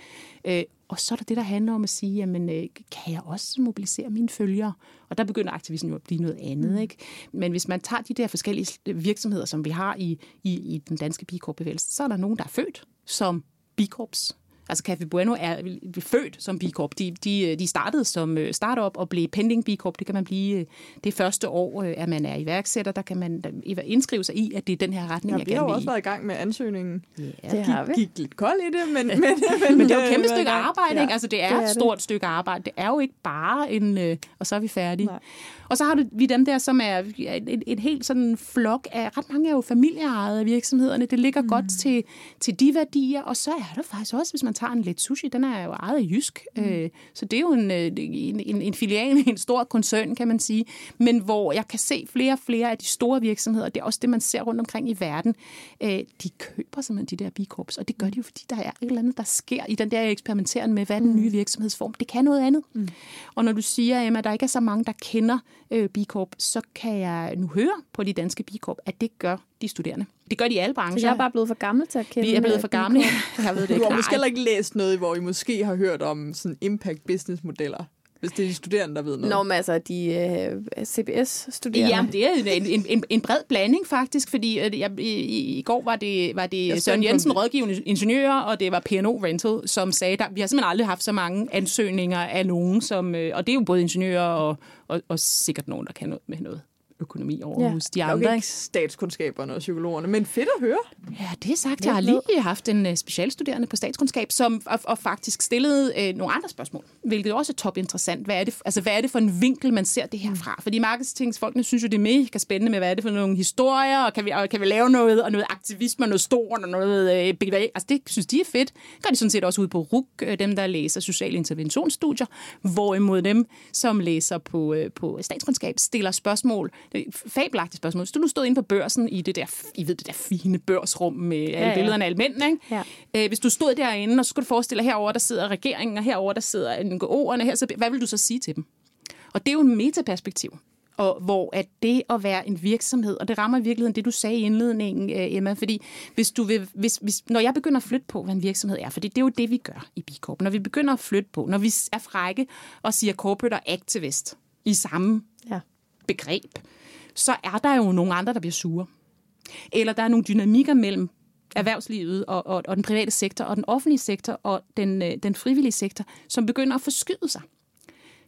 Mm. Og så er der det, der handler om at sige, jamen, kan jeg også mobilisere mine følgere? Og der begynder aktivismen jo at blive noget andet. Mm. Ikke? Men hvis man tager de der forskellige virksomheder, som vi har i, i, i den danske bikorpbevægelse, så er der nogen, der er født som bikorps Altså Café Bueno er født som B Corp. De, de, de startede som øh, startup og blev pending B Corp. Det kan man blive øh, det første år, øh, at man er iværksætter. Der kan man indskrive sig i, at det er den her retning, ja, jeg gerne vil Vi har også været i gang med ansøgningen. Ja, det har vi. Gik lidt kold i det, men... men, men, men det er jo et kæmpe stykke arbejde, ja. ikke? Altså det er, det er et stort stykke arbejde. Det er jo ikke bare en... Øh, og så er vi færdige. Nej. Og så har du, vi dem der, som er en, en helt sådan flok af, ret mange er jo familieejede virksomhederne. Det ligger mm. godt til, til de værdier. Og så er der faktisk også, hvis man tager en lidt sushi, den er jo ejet af Jysk. Mm. Øh, så det er jo en, en, en, en filial en stor koncern, kan man sige. Men hvor jeg kan se flere og flere af de store virksomheder, det er også det, man ser rundt omkring i verden, øh, de køber simpelthen de der B-corps. Og det gør de jo, fordi der er et eller andet, der sker i den der eksperimenteren med, hvad er den nye virksomhedsform. Det kan noget andet. Mm. Og når du siger, Emma, at der ikke er så mange, der kender øh, B-corp, så kan jeg nu høre på de danske B-corp, at det gør de studerende. Det gør de i alle brancher. Så jeg er bare blevet for gammel til at kende Vi er blevet for gamle. jeg ved det ikke. Du har måske heller ikke læst noget, hvor I måske har hørt om sådan impact business modeller. Hvis det er de studerende, der ved noget. Nå, men altså de uh, CBS-studerende. Ja, det er en, en, en, en bred blanding faktisk, fordi uh, jeg, i, i går var det, var det Søren Jensen, rådgivende ingeniør, og det var P&O Rental, som sagde, at vi har simpelthen aldrig haft så mange ansøgninger af nogen, som, uh, og det er jo både ingeniører og, og, og sikkert nogen, der kan noget med noget økonomi over ja. hos de andre. Nok ikke statskundskaberne og psykologerne, men fedt at høre. Ja, det er sagt. Jeg har lige haft en uh, specialstuderende på statskundskab, som og, og faktisk stillede uh, nogle andre spørgsmål, hvilket også er top interessant. Hvad er, det, altså, hvad er det for en vinkel, man ser det her fra? Fordi marketingsfolkene synes jo, det er mega spændende med, hvad er det for nogle historier, og kan vi, og kan vi lave noget, og noget aktivisme, og noget stort, og noget bevæg. Altså, det synes de er fedt. Gør de sådan set også ud på RUK, uh, dem der læser sociale interventionsstudier, hvorimod dem, som læser på, uh, på statskundskab, stiller spørgsmål fabelagtigt spørgsmål. Hvis du nu stod inde på børsen i det der, I ved, det der fine børsrum med alle ja, ja. billederne af alle mændene, ikke? Ja. Øh, hvis du stod derinde, og så skulle du forestille dig, herover der sidder regeringen, og herover der sidder NGO'erne, her, så hvad vil du så sige til dem? Og det er jo en metaperspektiv og hvor at det at være en virksomhed, og det rammer i virkeligheden det, du sagde i indledningen, øh, Emma, fordi hvis du vil, hvis, hvis, når jeg begynder at flytte på, hvad en virksomhed er, fordi det er jo det, vi gør i B Corp, når vi begynder at flytte på, når vi er frække og siger corporate og activist i samme ja begreb, så er der jo nogle andre, der bliver sure. Eller der er nogle dynamikker mellem erhvervslivet og, og, og den private sektor og den offentlige sektor og den, øh, den frivillige sektor, som begynder at forskyde sig.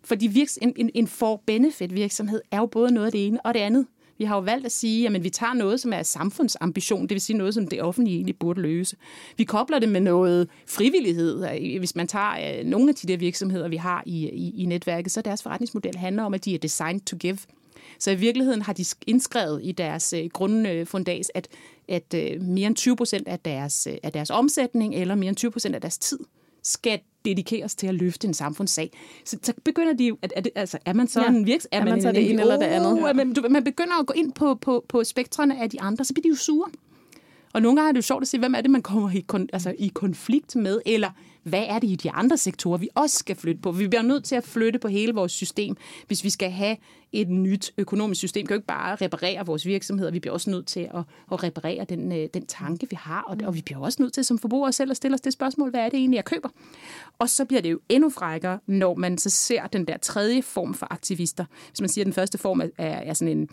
Fordi virks, en, en, en for-benefit virksomhed er jo både noget af det ene og det andet. Vi har jo valgt at sige, at vi tager noget, som er samfundsambition, det vil sige noget, som det offentlige egentlig burde løse. Vi kobler det med noget frivillighed. Hvis man tager øh, nogle af de der virksomheder, vi har i, i, i netværket, så deres forretningsmodel handler om, at de er designed to give. Så i virkeligheden har de indskrevet i deres øh, grundfundas, at, at øh, mere end 20 procent af deres, øh, af deres omsætning, eller mere end 20 procent af deres tid, skal dedikeres til at løfte en samfundssag. Så, så begynder de jo, at, at, altså, er man så ja. en virks... Er, er man, man så en, det ene eller det andet? Ja. Man, du, man begynder at gå ind på, på, på spektrene af de andre, så bliver de jo sure. Og nogle gange er det jo sjovt at se, hvem er det, man kommer i, kon, altså, i konflikt med, eller hvad er det i de andre sektorer, vi også skal flytte på? Vi bliver nødt til at flytte på hele vores system, hvis vi skal have et nyt økonomisk system. Vi kan jo ikke bare reparere vores virksomheder, vi bliver også nødt til at, at reparere den, øh, den tanke, vi har, og, og vi bliver også nødt til som forbrugere selv at stille os det spørgsmål, hvad er det egentlig, jeg køber? Og så bliver det jo endnu frækkere, når man så ser den der tredje form for aktivister. Hvis man siger, at den første form er, er sådan en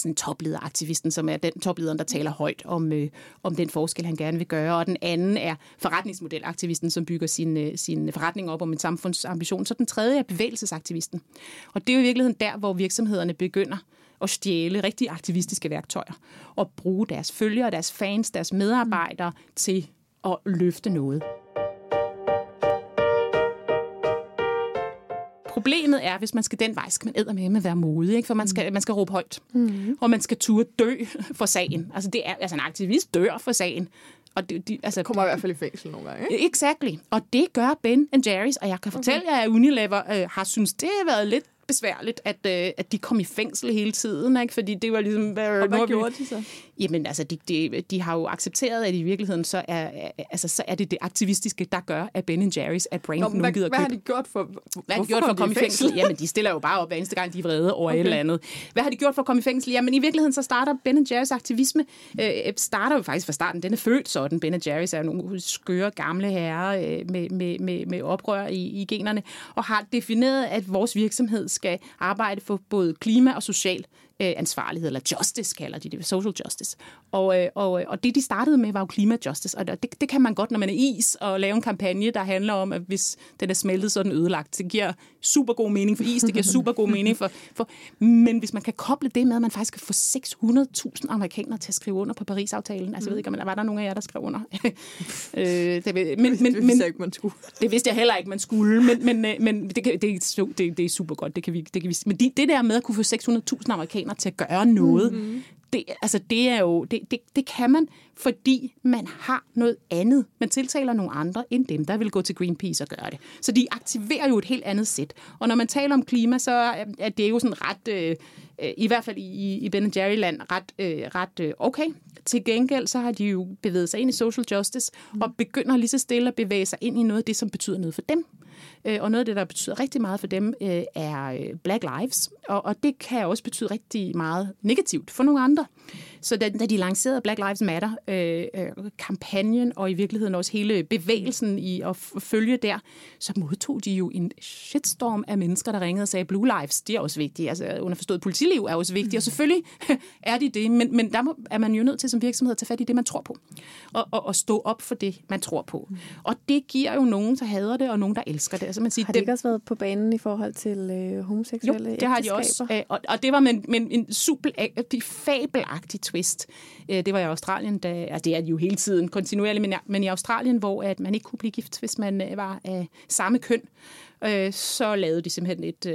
sådan toplederaktivisten, som er den toplederen, der taler højt om, øh, om den forskel, han gerne vil gøre. Og den anden er forretningsmodelaktivisten, som bygger sin, øh, sin forretning op om en samfundsambition. Så den tredje er bevægelsesaktivisten. Og det er jo i virkeligheden der, hvor virksomhederne begynder at stjæle rigtig aktivistiske værktøjer og bruge deres følgere, deres fans, deres medarbejdere til at løfte noget. Problemet er, hvis man skal den vej, skal man med med være modig, ikke? for man skal, man skal råbe højt. Mm. Og man skal turde dø for sagen. Altså, det er, altså en aktivist dør for sagen. Og det, de, altså, kommer i hvert fald i fængsel nogle gange, ikke? Exactly. Og det gør Ben Jerry's, og jeg kan fortælle okay. jer, at Unilever øh, har synes det har været lidt besværligt, at, øh, at de kom i fængsel hele tiden, ikke? fordi det var ligesom... Øh, og hvad gjorde de så? Jamen, altså, de, de, de har jo accepteret, at i virkeligheden, så er, altså, så er det det aktivistiske, der gør, at Ben Jerry's er brand nu gider Hvad har de gjort for, hvad har de gjort for at komme i fængsel? fængsel? Jamen, de stiller jo bare op hver eneste gang, de er vrede over okay. et eller andet. Hvad har de gjort for at komme i fængsel? Jamen, i virkeligheden, så starter Ben Jerry's aktivisme, øh, starter jo faktisk fra starten. Den er født sådan. Ben Jerry's er jo nogle skøre gamle herrer øh, med, med, med, med oprør i, i generne, og har defineret, at vores virksomhed skal arbejde for både klima og social øh, ansvarlighed, eller justice kalder de det, social justice. Og, øh, og, og det, de startede med, var jo klimajustice, og det, det kan man godt, når man er is, og lave en kampagne, der handler om, at hvis den er smeltet, så er den ødelagt. Det giver super god mening for is, det giver super god mening for, for... Men hvis man kan koble det med, at man faktisk kan få 600.000 amerikanere til at skrive under på Paris-aftalen, altså jeg ved ikke, om der var der nogen af jer, der skrev under. øh, det, men, men, det vidste jeg ikke, man skulle. det vidste jeg heller ikke, man skulle, men, men, øh, men det, kan, det, er, det, det er super godt. Det kan vi, det kan vi, men de, det der med at kunne få 600.000 amerikanere til at gøre noget, mm-hmm det, altså det er jo, det, det, det kan man, fordi man har noget andet. Man tiltaler nogle andre end dem, der vil gå til Greenpeace og gøre det. Så de aktiverer jo et helt andet sæt. Og når man taler om klima, så er det jo sådan ret, øh, i hvert fald i, i Ben Jerry-land, ret, øh, ret øh, okay. Til gengæld så har de jo bevæget sig ind i social justice, mm. og begynder lige så stille at bevæge sig ind i noget af det, som betyder noget for dem. Øh, og noget af det, der betyder rigtig meget for dem, øh, er øh, Black Lives. Og, og det kan også betyde rigtig meget negativt for nogle andre. Så da, da de lancerede Black Lives Matter-kampagnen, øh, og i virkeligheden også hele bevægelsen i at følge der, så modtog de jo en shitstorm af mennesker, der ringede og sagde, Blue Lives, det er også vigtigt. Altså underforstået politiliv er også vigtigt, og selvfølgelig er de det, men, men der må, er man jo nødt til som virksomhed at tage fat i det, man tror på, og, og, og stå op for det, man tror på. Og det giver jo nogen, der hader det, og nogen, der elsker det. Altså, man siger, har de ikke også været på banen i forhold til øh, homoseksuelle Jo, det har de også. Øh, og, og det var med, med en super, fabelagtig twist. Øh, det var i Australien, da, altså det er jo hele tiden kontinuerligt, men, men i Australien, hvor at man ikke kunne blive gift, hvis man øh, var af samme køn, så lavede de simpelthen et,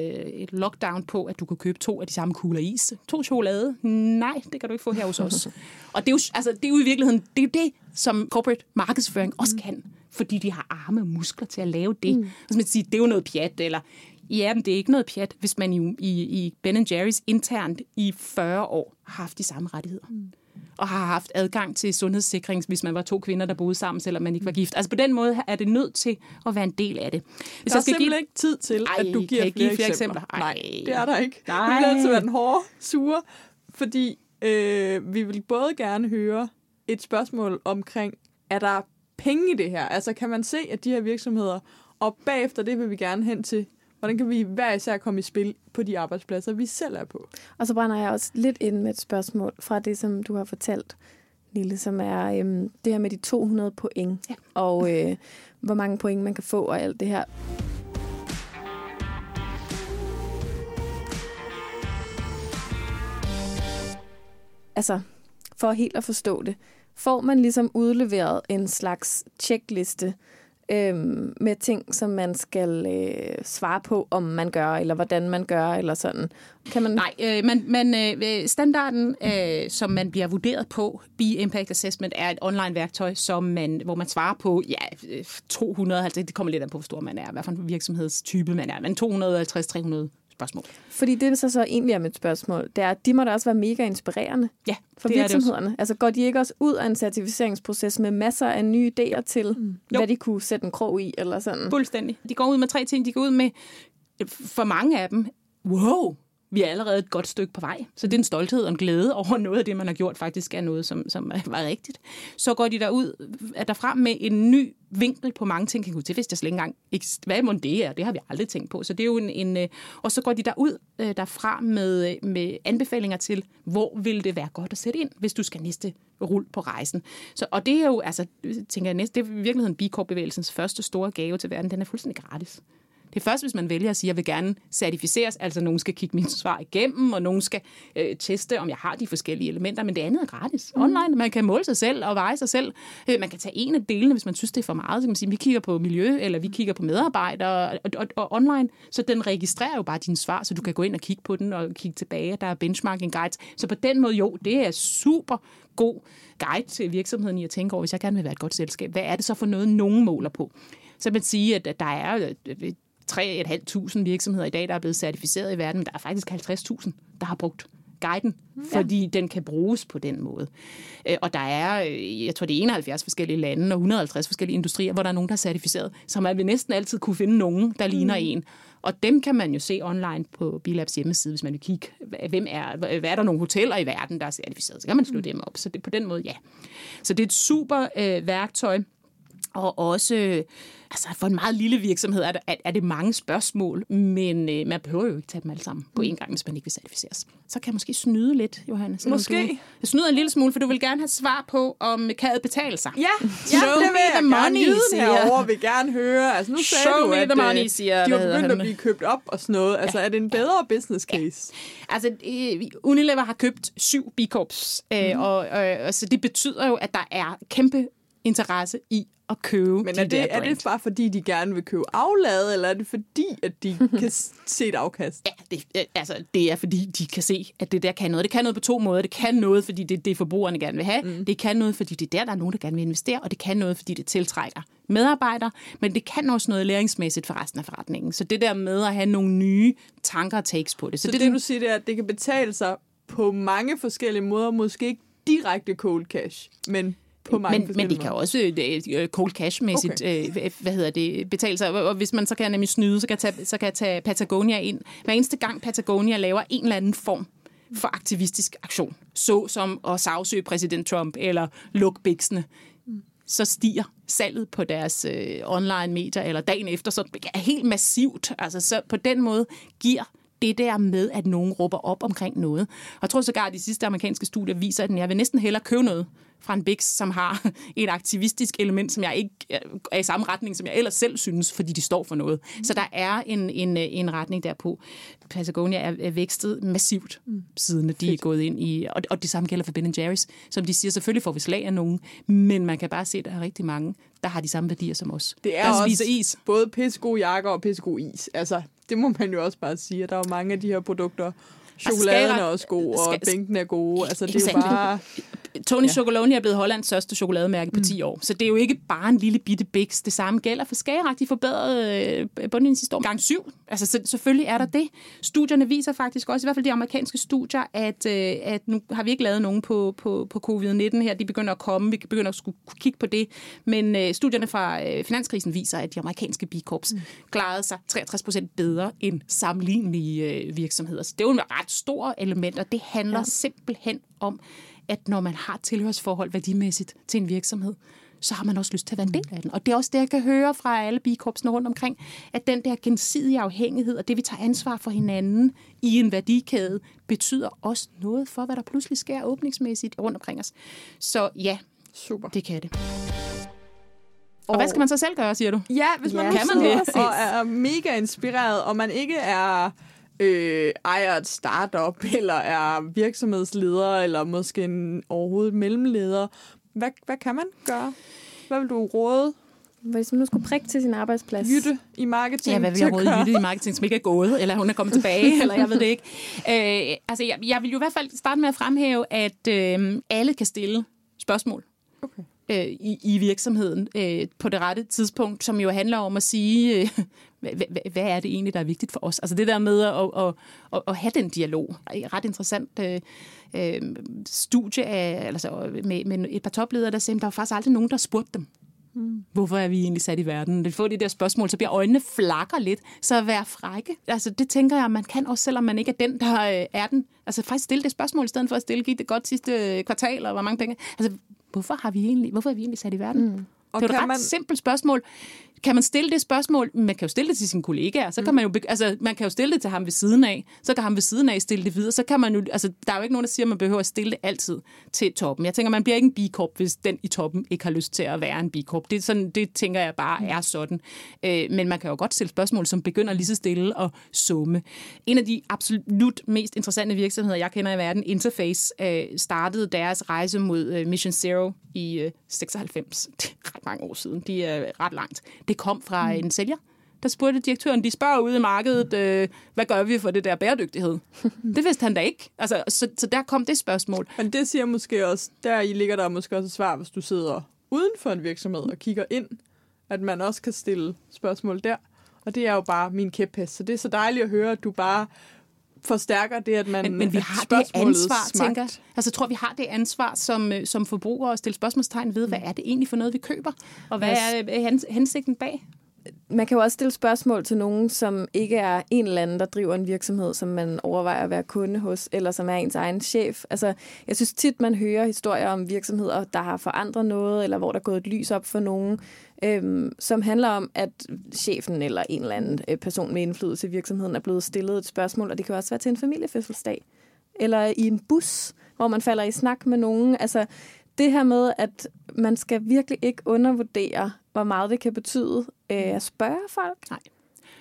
et lockdown på, at du kunne købe to af de samme kugler is. To chokolade? Nej, det kan du ikke få her hos os. Og det er jo, altså, det er jo i virkeligheden, det er det, som corporate markedsføring også kan fordi de har arme og muskler til at lave det. Mm. Så man sige, det er jo noget pjat, eller ja, men det er ikke noget pjat, hvis man i, i, i Ben Jerry's internt i 40 år har haft de samme rettigheder. Mm og har haft adgang til sundhedssikring, hvis man var to kvinder, der boede sammen, selvom man ikke var gift. Altså på den måde er det nødt til at være en del af det. Hvis der er simpelthen give... ikke tid til, Ej, at du giver flere, give flere eksempler. eksempler. Nej, det er der ikke. Nej. Vi vil altid være den hårde, sure, fordi øh, vi vil både gerne høre et spørgsmål omkring, er der penge i det her? Altså kan man se, at de her virksomheder, og bagefter det vil vi gerne hen til, hvordan kan vi hver især komme i spil på de arbejdspladser, vi selv er på? Og så brænder jeg også lidt ind med et spørgsmål fra det, som du har fortalt, Lille, som er øhm, det her med de 200 point, ja. og øh, hvor mange point man kan få og alt det her. Altså, for helt at forstå det, får man ligesom udleveret en slags checkliste øhm, med ting, som man skal øh, svare på, om man gør, eller hvordan man gør, eller sådan. Kan man... Nej, øh, man, man, øh, øh, standarden, øh, som man bliver vurderet på, Be Impact Assessment, er et online-værktøj, som man, hvor man svarer på ja, øh, 250, det kommer lidt an på, hvor stor man er, hvad for en virksomhedstype man er, men 250-300 spørgsmål. Fordi det, så så egentlig er mit spørgsmål, det er, at de må da også være mega inspirerende ja, for virksomhederne. Altså går de ikke også ud af en certificeringsproces med masser af nye idéer til, mm. hvad de kunne sætte en krog i, eller sådan? Fuldstændig. De går ud med tre ting. De går ud med, for mange af dem, wow, vi er allerede et godt stykke på vej. Så det er en stolthed og en glæde over noget af det, man har gjort, faktisk er noget, som, som var rigtigt. Så går de derud, er der frem med en ny vinkel på mange ting. Kan gå til, hvis jeg slet ikke engang, hvad må det er, det har vi aldrig tænkt på. Så det er jo en, en øh, og så går de derud øh, derfra med, øh, med anbefalinger til, hvor vil det være godt at sætte ind, hvis du skal næste rul på rejsen. Så, og det er jo, altså, tænker jeg næste, det er i virkeligheden B Corp-bevægelsens første store gave til verden. Den er fuldstændig gratis. Det er først, hvis man vælger at sige, at jeg vil gerne certificeres, altså nogen skal kigge mine svar igennem, og nogen skal øh, teste, om jeg har de forskellige elementer, men det andet er gratis. Mm. Online, man kan måle sig selv og veje sig selv. Øh, man kan tage en af delene, hvis man synes, det er for meget. Så kan man sige, vi kigger på miljø, eller vi kigger på medarbejdere, og, og, og online, så den registrerer jo bare dine svar, så du kan gå ind og kigge på den og kigge tilbage. Der er benchmarking guides. Så på den måde, jo, det er super god guide til virksomheden i at tænke over, hvis jeg gerne vil være et godt selskab, hvad er det så for noget, nogen måler på? Så man sige, at der er øh, 3.500 virksomheder i dag, der er blevet certificeret i verden, men der er faktisk 50.000, der har brugt guiden, fordi ja. den kan bruges på den måde. Øh, og der er, øh, jeg tror, det er 71 forskellige lande og 150 forskellige industrier, hvor der er nogen, der er certificeret, så man vil næsten altid kunne finde nogen, der ligner mm. en. Og dem kan man jo se online på Bilabs hjemmeside, hvis man vil kigge, hvem er, hvad er der nogle hoteller i verden, der er certificeret. Så kan man slå mm. dem op. Så det, på den måde, ja. Så det er et super øh, værktøj, Og også, øh, altså for en meget lille virksomhed er det, er det mange spørgsmål, men øh, man behøver jo ikke tage dem alle sammen på en gang, hvis man ikke vil certificeres. Så kan jeg måske snyde lidt, Johannes. selvom Måske. Du, jeg snyder en lille smule, for du vil gerne have svar på, om kan det betale sig. Ja, ja Show det vil jeg the gerne. money, Jyden siger- herovre vil gerne høre. Altså, nu sagde Show du, at the money, øh, siger- de var begyndt at blive købt op og sådan noget. Altså, er det en bedre business case? Altså, øh, Unilever har købt syv B-Corps, øh, Mhm. mm-hmm. og, og, og så det betyder jo, at der er kæmpe interesse i at købe Men de er der det, er det bare fordi, de gerne vil købe aflad, eller er det fordi, at de kan se et afkast? Ja, det, øh, altså, det er fordi, de kan se, at det der kan noget. Det kan noget på to måder. Det kan noget, fordi det er det, forbrugerne gerne vil have. Mm. Det kan noget, fordi det er der, der er nogen, der gerne vil investere. Og det kan noget, fordi det tiltrækker medarbejdere. Men det kan også noget læringsmæssigt for resten af forretningen. Så det der med at have nogle nye tanker og takes på det. Så det, det, du siger, det er, at det kan betale sig på mange forskellige måder. Måske ikke direkte cold cash, men på mange men, men det kan også øh, cold cash-mæssigt okay. øh, hvad hedder det, betale sig. Og hvis man så kan nemlig snyde, så kan, jeg tage, så kan jeg tage Patagonia ind. Hver eneste gang Patagonia laver en eller anden form for aktivistisk aktion, så som at sagsøge præsident Trump eller lukke biksene, så stiger salget på deres øh, online medier, eller dagen efter, så det er helt massivt. Altså, så på den måde giver det der med, at nogen råber op omkring noget. Og jeg tror sågar, at de sidste amerikanske studier viser, at jeg vil næsten hellere købe noget fra en Bix, som har et aktivistisk element, som jeg ikke er i samme retning, som jeg ellers selv synes, fordi de står for noget. Så der er en, en, en retning derpå. Patagonia er, er vækstet massivt, mm. siden de er gået ind i, og, og det samme gælder for Ben Jerry's, som de siger, selvfølgelig får vi slag af nogen, men man kan bare se, at der er rigtig mange, der har de samme værdier som os. Det er der også is. både pissegode jakker og pissegod is. Altså, det må man jo også bare sige. at Der er mange af de her produkter. Chokoladen er også god, og bænkene er gode. Altså, det er jo bare... Tony ja. Chocolonely er blevet Hollands største chokolademærke på 10 år. Så det er jo ikke bare en lille bitte biks. Det samme gælder for Skagerrak. De forbedrede øh, bundlinjen sidste år gang syv. Altså så, selvfølgelig er der det. Studierne viser faktisk også, i hvert fald de amerikanske studier, at, øh, at nu har vi ikke lavet nogen på, på, på covid-19 her. De begynder at komme. Vi begynder at skulle kigge på det. Men øh, studierne fra øh, finanskrisen viser, at de amerikanske B-Corps mm. klarede sig 63 procent bedre end sammenlignelige øh, virksomheder. Så det er jo en ret stor element, og det handler ja. simpelthen om, at når man har tilhørsforhold værdimæssigt til en virksomhed, så har man også lyst til at være en del af den. Og det er også det, jeg kan høre fra alle bikorpsene rundt omkring, at den der gensidige afhængighed, og det vi tager ansvar for hinanden i en værdikæde, betyder også noget for, hvad der pludselig sker åbningsmæssigt rundt omkring os. Så ja, Super. det kan det. Og hvad skal man så selv gøre, siger du? Ja, hvis man Ja, kan man det? og er mega inspireret, og man ikke er øh, ejer et startup, eller er virksomhedsleder, eller måske en, overhovedet mellemleder, hvad, hvad kan man gøre? Hvad vil du råde Hvis man nu skulle prikke til sin arbejdsplads. Jytte i marketing Ja, hvad vil jeg råde? Jytte i marketing, som ikke er gået, eller hun er kommet tilbage, eller jeg ved det ikke. Øh, altså, jeg, jeg vil jo i hvert fald starte med at fremhæve, at øh, alle kan stille spørgsmål Okay. Øh, i, i virksomheden øh, på det rette tidspunkt, som jo handler om at sige, øh, hvad, hvad, hvad er det egentlig, der er vigtigt for os? Altså det der med at, at, at, at have den dialog. Et ret interessant øh, øh, studie af, altså, med, med et par topledere, der sagde, at der var faktisk aldrig nogen, der spurgte dem. Hvorfor er vi egentlig sat i verden? Når de får de der spørgsmål, så bliver øjnene flakker lidt. Så at være frække, altså det tænker jeg, man kan også, selvom man ikke er den, der øh, er den. Altså faktisk stille det spørgsmål, i stedet for at stille, gik det godt sidste øh, kvartal, og hvor mange penge. Altså, hvorfor har vi egentlig, hvorfor er vi egentlig sat i verden? Mm. Og Det er et ret man- simpelt spørgsmål. Kan man stille det spørgsmål? Man kan jo stille det til sine kollegaer. Så kan man jo, altså, man kan jo stille det til ham ved siden af. Så kan ham ved siden af stille det videre. Så kan man jo, altså, der er jo ikke nogen, der siger, at man behøver at stille det altid til toppen. Jeg tænker, man bliver ikke en bikorp, hvis den i toppen ikke har lyst til at være en bikorp. Det, er sådan, det tænker jeg bare er sådan. Øh, men man kan jo godt stille spørgsmål, som begynder lige så stille at summe. En af de absolut mest interessante virksomheder, jeg kender i verden, Interface, øh, startede deres rejse mod øh, Mission Zero i øh, 96. Det er ret mange år siden. De er ret langt. Det kom fra mm. en sælger, der spurgte direktøren, de spørger ude i markedet, øh, hvad gør vi for det der bæredygtighed? det vidste han da ikke. Altså, så, så der kom det spørgsmål. Men det siger måske også, der i ligger der måske også et svar, hvis du sidder uden for en virksomhed og kigger ind, at man også kan stille spørgsmål der. Og det er jo bare min kæphest. Så det er så dejligt at høre, at du bare forstærker det, at man Men, men vi har det ansvar, magt. tænker. Altså, jeg tror, vi har det ansvar som, øh, som forbrugere at stille spørgsmålstegn ved, hvad er det egentlig for noget, vi køber? Og hvad Yes. er øh, hens, hensigten bag? Man kan jo også stille spørgsmål til nogen, som ikke er en eller anden, der driver en virksomhed, som man overvejer at være kunde hos, eller som er ens egen chef. Altså, jeg synes tit, man hører historier om virksomheder, der har forandret noget, eller hvor der er gået et lys op for nogen, øhm, som handler om, at chefen eller en eller anden øh, person med indflydelse i virksomheden er blevet stillet et spørgsmål, og det kan også være til en familiefødselsdag, eller i en bus, hvor man falder i snak med nogen. Altså, det her med, at man skal virkelig ikke undervurdere, hvor meget det kan betyde øh, at spørge folk. Nej.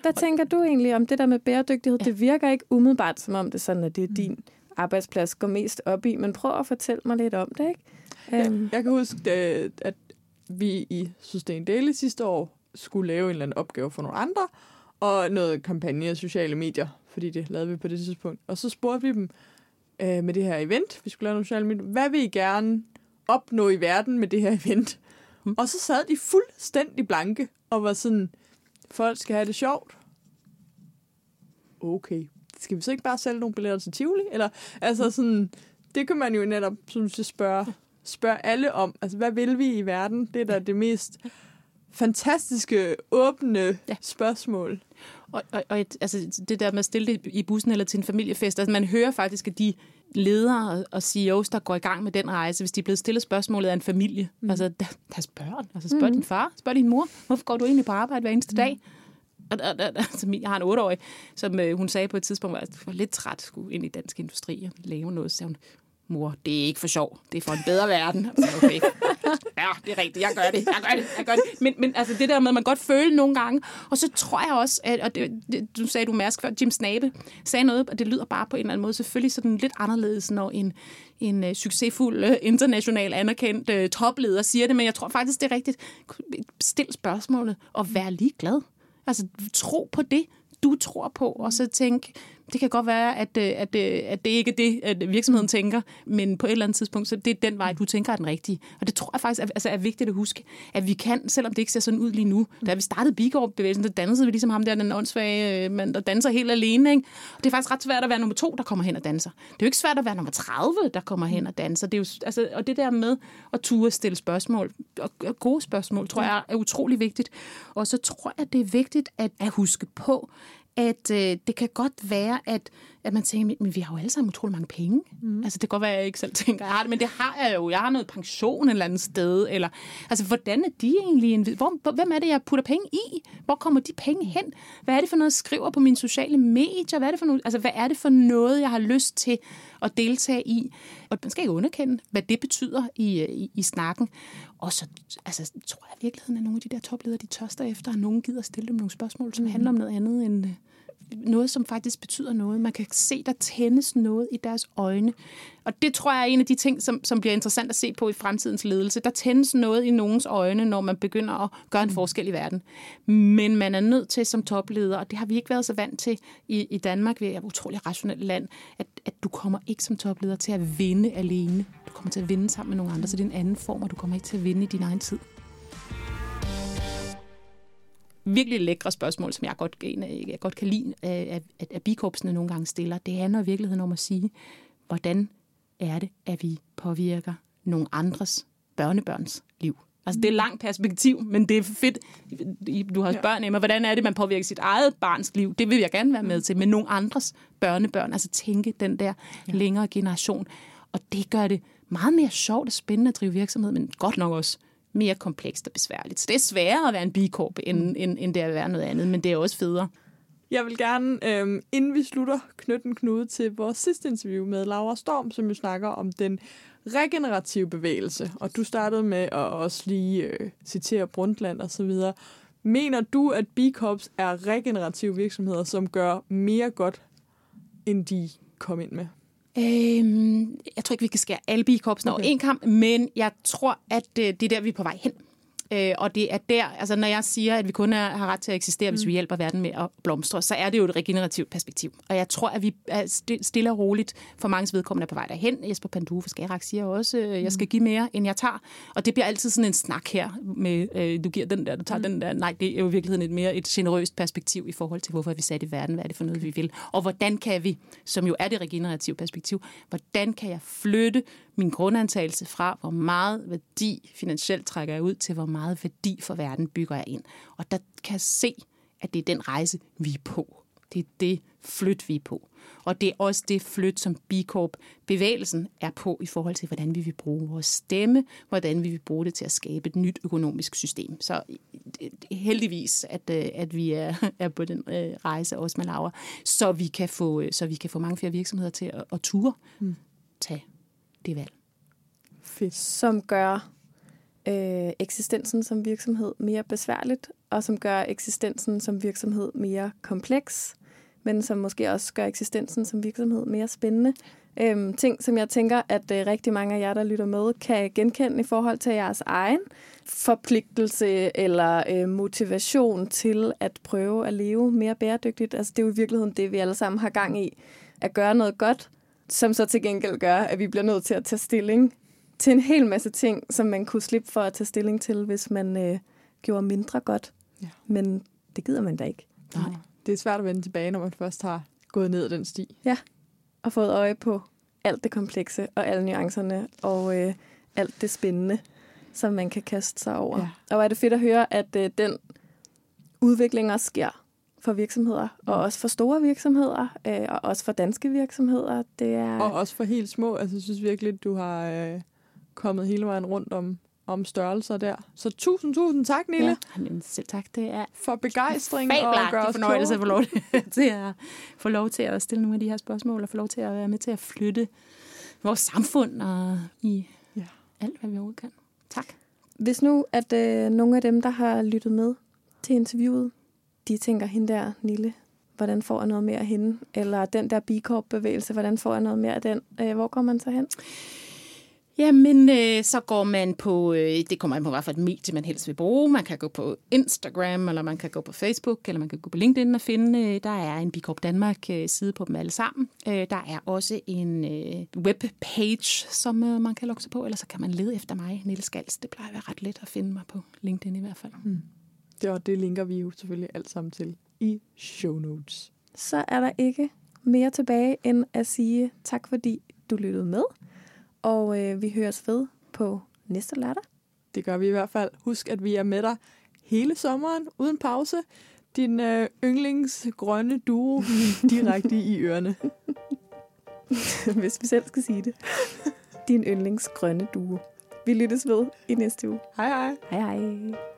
Hvad tænker du egentlig om det der med bæredygtighed? Ja. Det virker ikke umiddelbart, som om det er sådan, at det er din arbejdsplads går mest op i, men prøv at fortælle mig lidt om det, ikke? Ja, Øhm, jeg kan huske, at, at vi i Sustain Daily sidste år skulle lave en eller anden opgave for nogle andre, og noget kampagne af sociale medier, fordi det lavede vi på det tidspunkt. Og så spurgte vi dem øh, med det her event, vi skulle lave nogle sociale medier, hvad vil I gerne opnå i verden med det her event? Hmm. Og så sad de fuldstændig blanke og var sådan, folk skal have det sjovt. Okay, skal vi så ikke bare sælge nogle billetter til Tivoli? Eller, altså sådan, det kan man jo netop, synes jeg, spørge, spørge alle om. Altså, hvad vil vi i verden? Det er da det mest fantastiske, åbne Ja. ja. spørgsmål. Og, og, og et, altså, det der med at stille det i bussen eller til en familiefest, altså man hører faktisk, at de ledere og- CEOs, der går i gang med den rejse, hvis de er blevet stillet spørgsmålet af en familie, mm. altså der, deres børn, altså spørg mm. din far, spørg din mor, hvorfor går du egentlig på arbejde hver eneste dag? Og, og, og, altså, jeg har en otteårig, som øh, hun sagde på et tidspunkt, at jeg var lidt træt skulle ind i dansk industri og lave noget, så hun, mor, det er ikke for sjov, det er for en bedre verden. Så, Okay. Ja, det er rigtigt, jeg gør det, jeg gør det, jeg gør det. Men, men altså det der med, at man godt føle nogle gange, og så tror jeg også, at, og det, det, du sagde du Mærsk før, Jim Snabe sagde noget, og det lyder bare på en eller anden måde selvfølgelig sådan lidt anderledes, når en, en uh, succesfuld, uh, international anerkendt uh, topleder siger det, men jeg tror faktisk, det er rigtigt. Stil spørgsmålet og vær ligeglad. Altså tro på det, du tror på, og så tænk, det kan godt være, at, øh, at, øh, at det ikke er det, at virksomheden tænker, men på et eller andet tidspunkt, så det er den vej, du tænker er den rigtige. Og det tror jeg faktisk er, altså er vigtigt at huske, at vi kan, selvom det ikke ser sådan ud lige nu, da vi startede Bigård-bevægelsen, der dansede vi ligesom ham der, den åndssvage øh, mand, der danser helt alene. Ikke? Og det er faktisk ret svært at være nummer to, der kommer hen og danser. Det er jo ikke svært at være nummer 30, der kommer hen og danser. Det er jo, altså, og det der med at ture stille spørgsmål, og gode spørgsmål, tror jeg er utrolig vigtigt. Og så tror jeg, det er vigtigt at, at huske på, at øh, det kan godt være, at, at man tænker, men vi har jo alle sammen utrolig mange penge. Mm. Altså det kan godt være, at jeg ikke selv tænker, jeg har det, men det har jeg jo. Jeg har noget pension et eller andet sted. Eller, altså hvordan er de egentlig? en- Hvor, hvem er det, jeg putter penge i? Hvor kommer de penge hen? Hvad er det for noget, jeg skriver på mine sociale medier? Hvad er det for noget, altså, hvad er det for noget, jeg har lyst til at deltage i? Og man skal ikke underkende, hvad det betyder i, øh, i, i snakken. Og så altså, tror jeg i virkeligheden, at nogle af de der topledere, de tørster efter, at nogen gider stille dem nogle spørgsmål, som mm. handler om noget andet end øh, noget, som faktisk betyder noget. Man kan se, der tændes noget i deres øjne. Og det tror jeg er en af de ting, som, som bliver interessant at se på i fremtidens ledelse. Der tændes noget i nogens øjne, når man begynder at gøre en forskel i verden. Men man er nødt til som topleder, og det har vi ikke været så vant til i, i Danmark. Vi er et utroligt rationelt land, at, at du kommer ikke som topleder til at vinde alene. Du kommer til at vinde sammen med nogle andre, så det er en anden form, og du kommer ikke til at vinde i din egen tid virkelig lækre spørgsmål, som jeg godt, jeg godt kan lide, at, at, at bikorpsene nogle gange stiller. Det handler i virkeligheden om at sige, hvordan er det, at vi påvirker nogle andres børnebørns liv. Altså, det er langt perspektiv, men det er fedt. Du har børn, Emma. Hvordan er det, man påvirker sit eget barns liv? Det vil jeg gerne være med til. Men nogle andres børnebørn. Altså, tænke den der længere generation. Og det gør det meget mere sjovt og spændende at drive virksomhed, men godt nok også mere komplekst og besværligt. Så det er sværere at være en bikorp, end, end, end det at være noget andet, men det er også federe. Jeg vil gerne, øhm, inden vi slutter, knytte en knude til vores sidste interview med Laura Storm, som jo snakker om den regenerative bevægelse. Og du startede med at også lige øh, citere Brundtland og så videre. Mener du, at B-Corps er regenerative virksomheder, som gør mere godt, end de kom ind med? Øhm, jeg tror ikke, vi kan skære alle bikorpsene okay. over en kamp, men jeg tror, at øh, det er der, vi er på vej hen. Øh, og det er der, altså når jeg siger, at vi kun er, har ret til at eksistere, mm. hvis vi hjælper verden med at blomstre, så er det jo et regenerativt perspektiv. Og jeg tror, at vi er sti- stille og roligt for mange vedkommende er på vej derhen. Jesper Pandue fra Skarak siger også, at jeg skal give mere, end jeg tager. Og det bliver altid sådan en snak her med, øh, du giver den der, du tager mm. den der. Nej, det er jo i virkeligheden et mere et generøst perspektiv i forhold til, hvorfor vi sat i verden, hvad er det for noget, vi vil. Og hvordan kan vi, som jo er det regenerative perspektiv, hvordan kan jeg flytte min grundantagelse fra, hvor meget værdi finansielt trækker jeg ud, til hvor meget værdi for verden bygger jeg ind. Og der kan jeg se, at det er den rejse, vi er på. Det er det flyt, vi er på. Og det er også det flyt, som B Corp-bevægelsen er på i forhold til, hvordan vi vil bruge vores stemme, hvordan vi vil bruge det til at skabe et nyt økonomisk system. Så heldigvis, at, øh, at vi er, er på den øh, rejse også med Laura, så vi kan få, så vi kan få mange flere virksomheder til at, at ture mm. tage det valg. Fedt. Som gør øh, eksistensen som virksomhed mere besværligt, og som gør eksistensen som virksomhed mere kompleks, men som måske også gør eksistensen som virksomhed mere spændende. Øhm, ting, som jeg tænker, at øh, rigtig mange af jer, der lytter med, kan genkende i forhold til jeres egen forpligtelse eller øh, motivation til at prøve at leve mere bæredygtigt. Altså, det er jo i virkeligheden det, vi alle sammen har gang i. At gøre noget godt, som så til gengæld gør, at vi bliver nødt til at tage stilling til en hel masse ting, som man kunne slippe for at tage stilling til, hvis man øh, gjorde mindre godt. Ja. Men det gider man da ikke. Nej. Det er svært at vende tilbage, når man først har gået ned ad den sti. Ja, og fået øje på alt det komplekse og alle nuancerne og øh, alt det spændende, som man kan kaste sig over. Ja. Og er det fedt at høre, at øh, den udvikling også sker for virksomheder, og mm. også for store virksomheder, øh, og også for danske virksomheder. Det er... Og også for helt små. Altså, jeg synes virkelig, du har øh, kommet hele vejen rundt om, om størrelser der. Så tusind, tusind tak, Nille. Ja, selv tak. Det er for begejstring og gøre os fornøjelse at få lov til at få lov til at stille nogle af de her spørgsmål, og få lov til at være med til at flytte vores samfund og i ja. alt, hvad vi overhovedet kan. Tak. Hvis nu, at øh, nogle af dem, der har lyttet med til interviewet, de tænker, hende der, Nille, hvordan får jeg noget mere af hende? Eller den der B-Corp-bevægelse, hvordan får jeg noget mere af den? Øh, hvor kommer man så hen? Jamen, øh, så går man på, øh, det kommer an på, hvad for et medie man helst vil bruge. Man kan gå på Instagram, eller man kan gå på Facebook, eller man kan gå på LinkedIn og finde, øh, der er en Bicorp Danmark øh, side på dem alle sammen. Øh, der er også en øh, webpage, som øh, man kan logge sig på, eller så kan man lede efter mig, Niels Skals. Det plejer at være ret let at finde mig på LinkedIn i hvert fald. Mm. Det, og det linker vi jo selvfølgelig alt sammen til i show notes. Så er der ikke mere tilbage end at sige tak, fordi du lyttede med. Og øh, vi høres ved på næste lørdag. Det gør vi i hvert fald. Husk, at vi er med dig hele sommeren uden pause. Din øh, yndlingsgrønne duo direkte i ørerne. Hvis vi selv skal sige det. Din yndlingsgrønne duo. Vi lyttes ved i næste uge. Hej hej. Hej hej.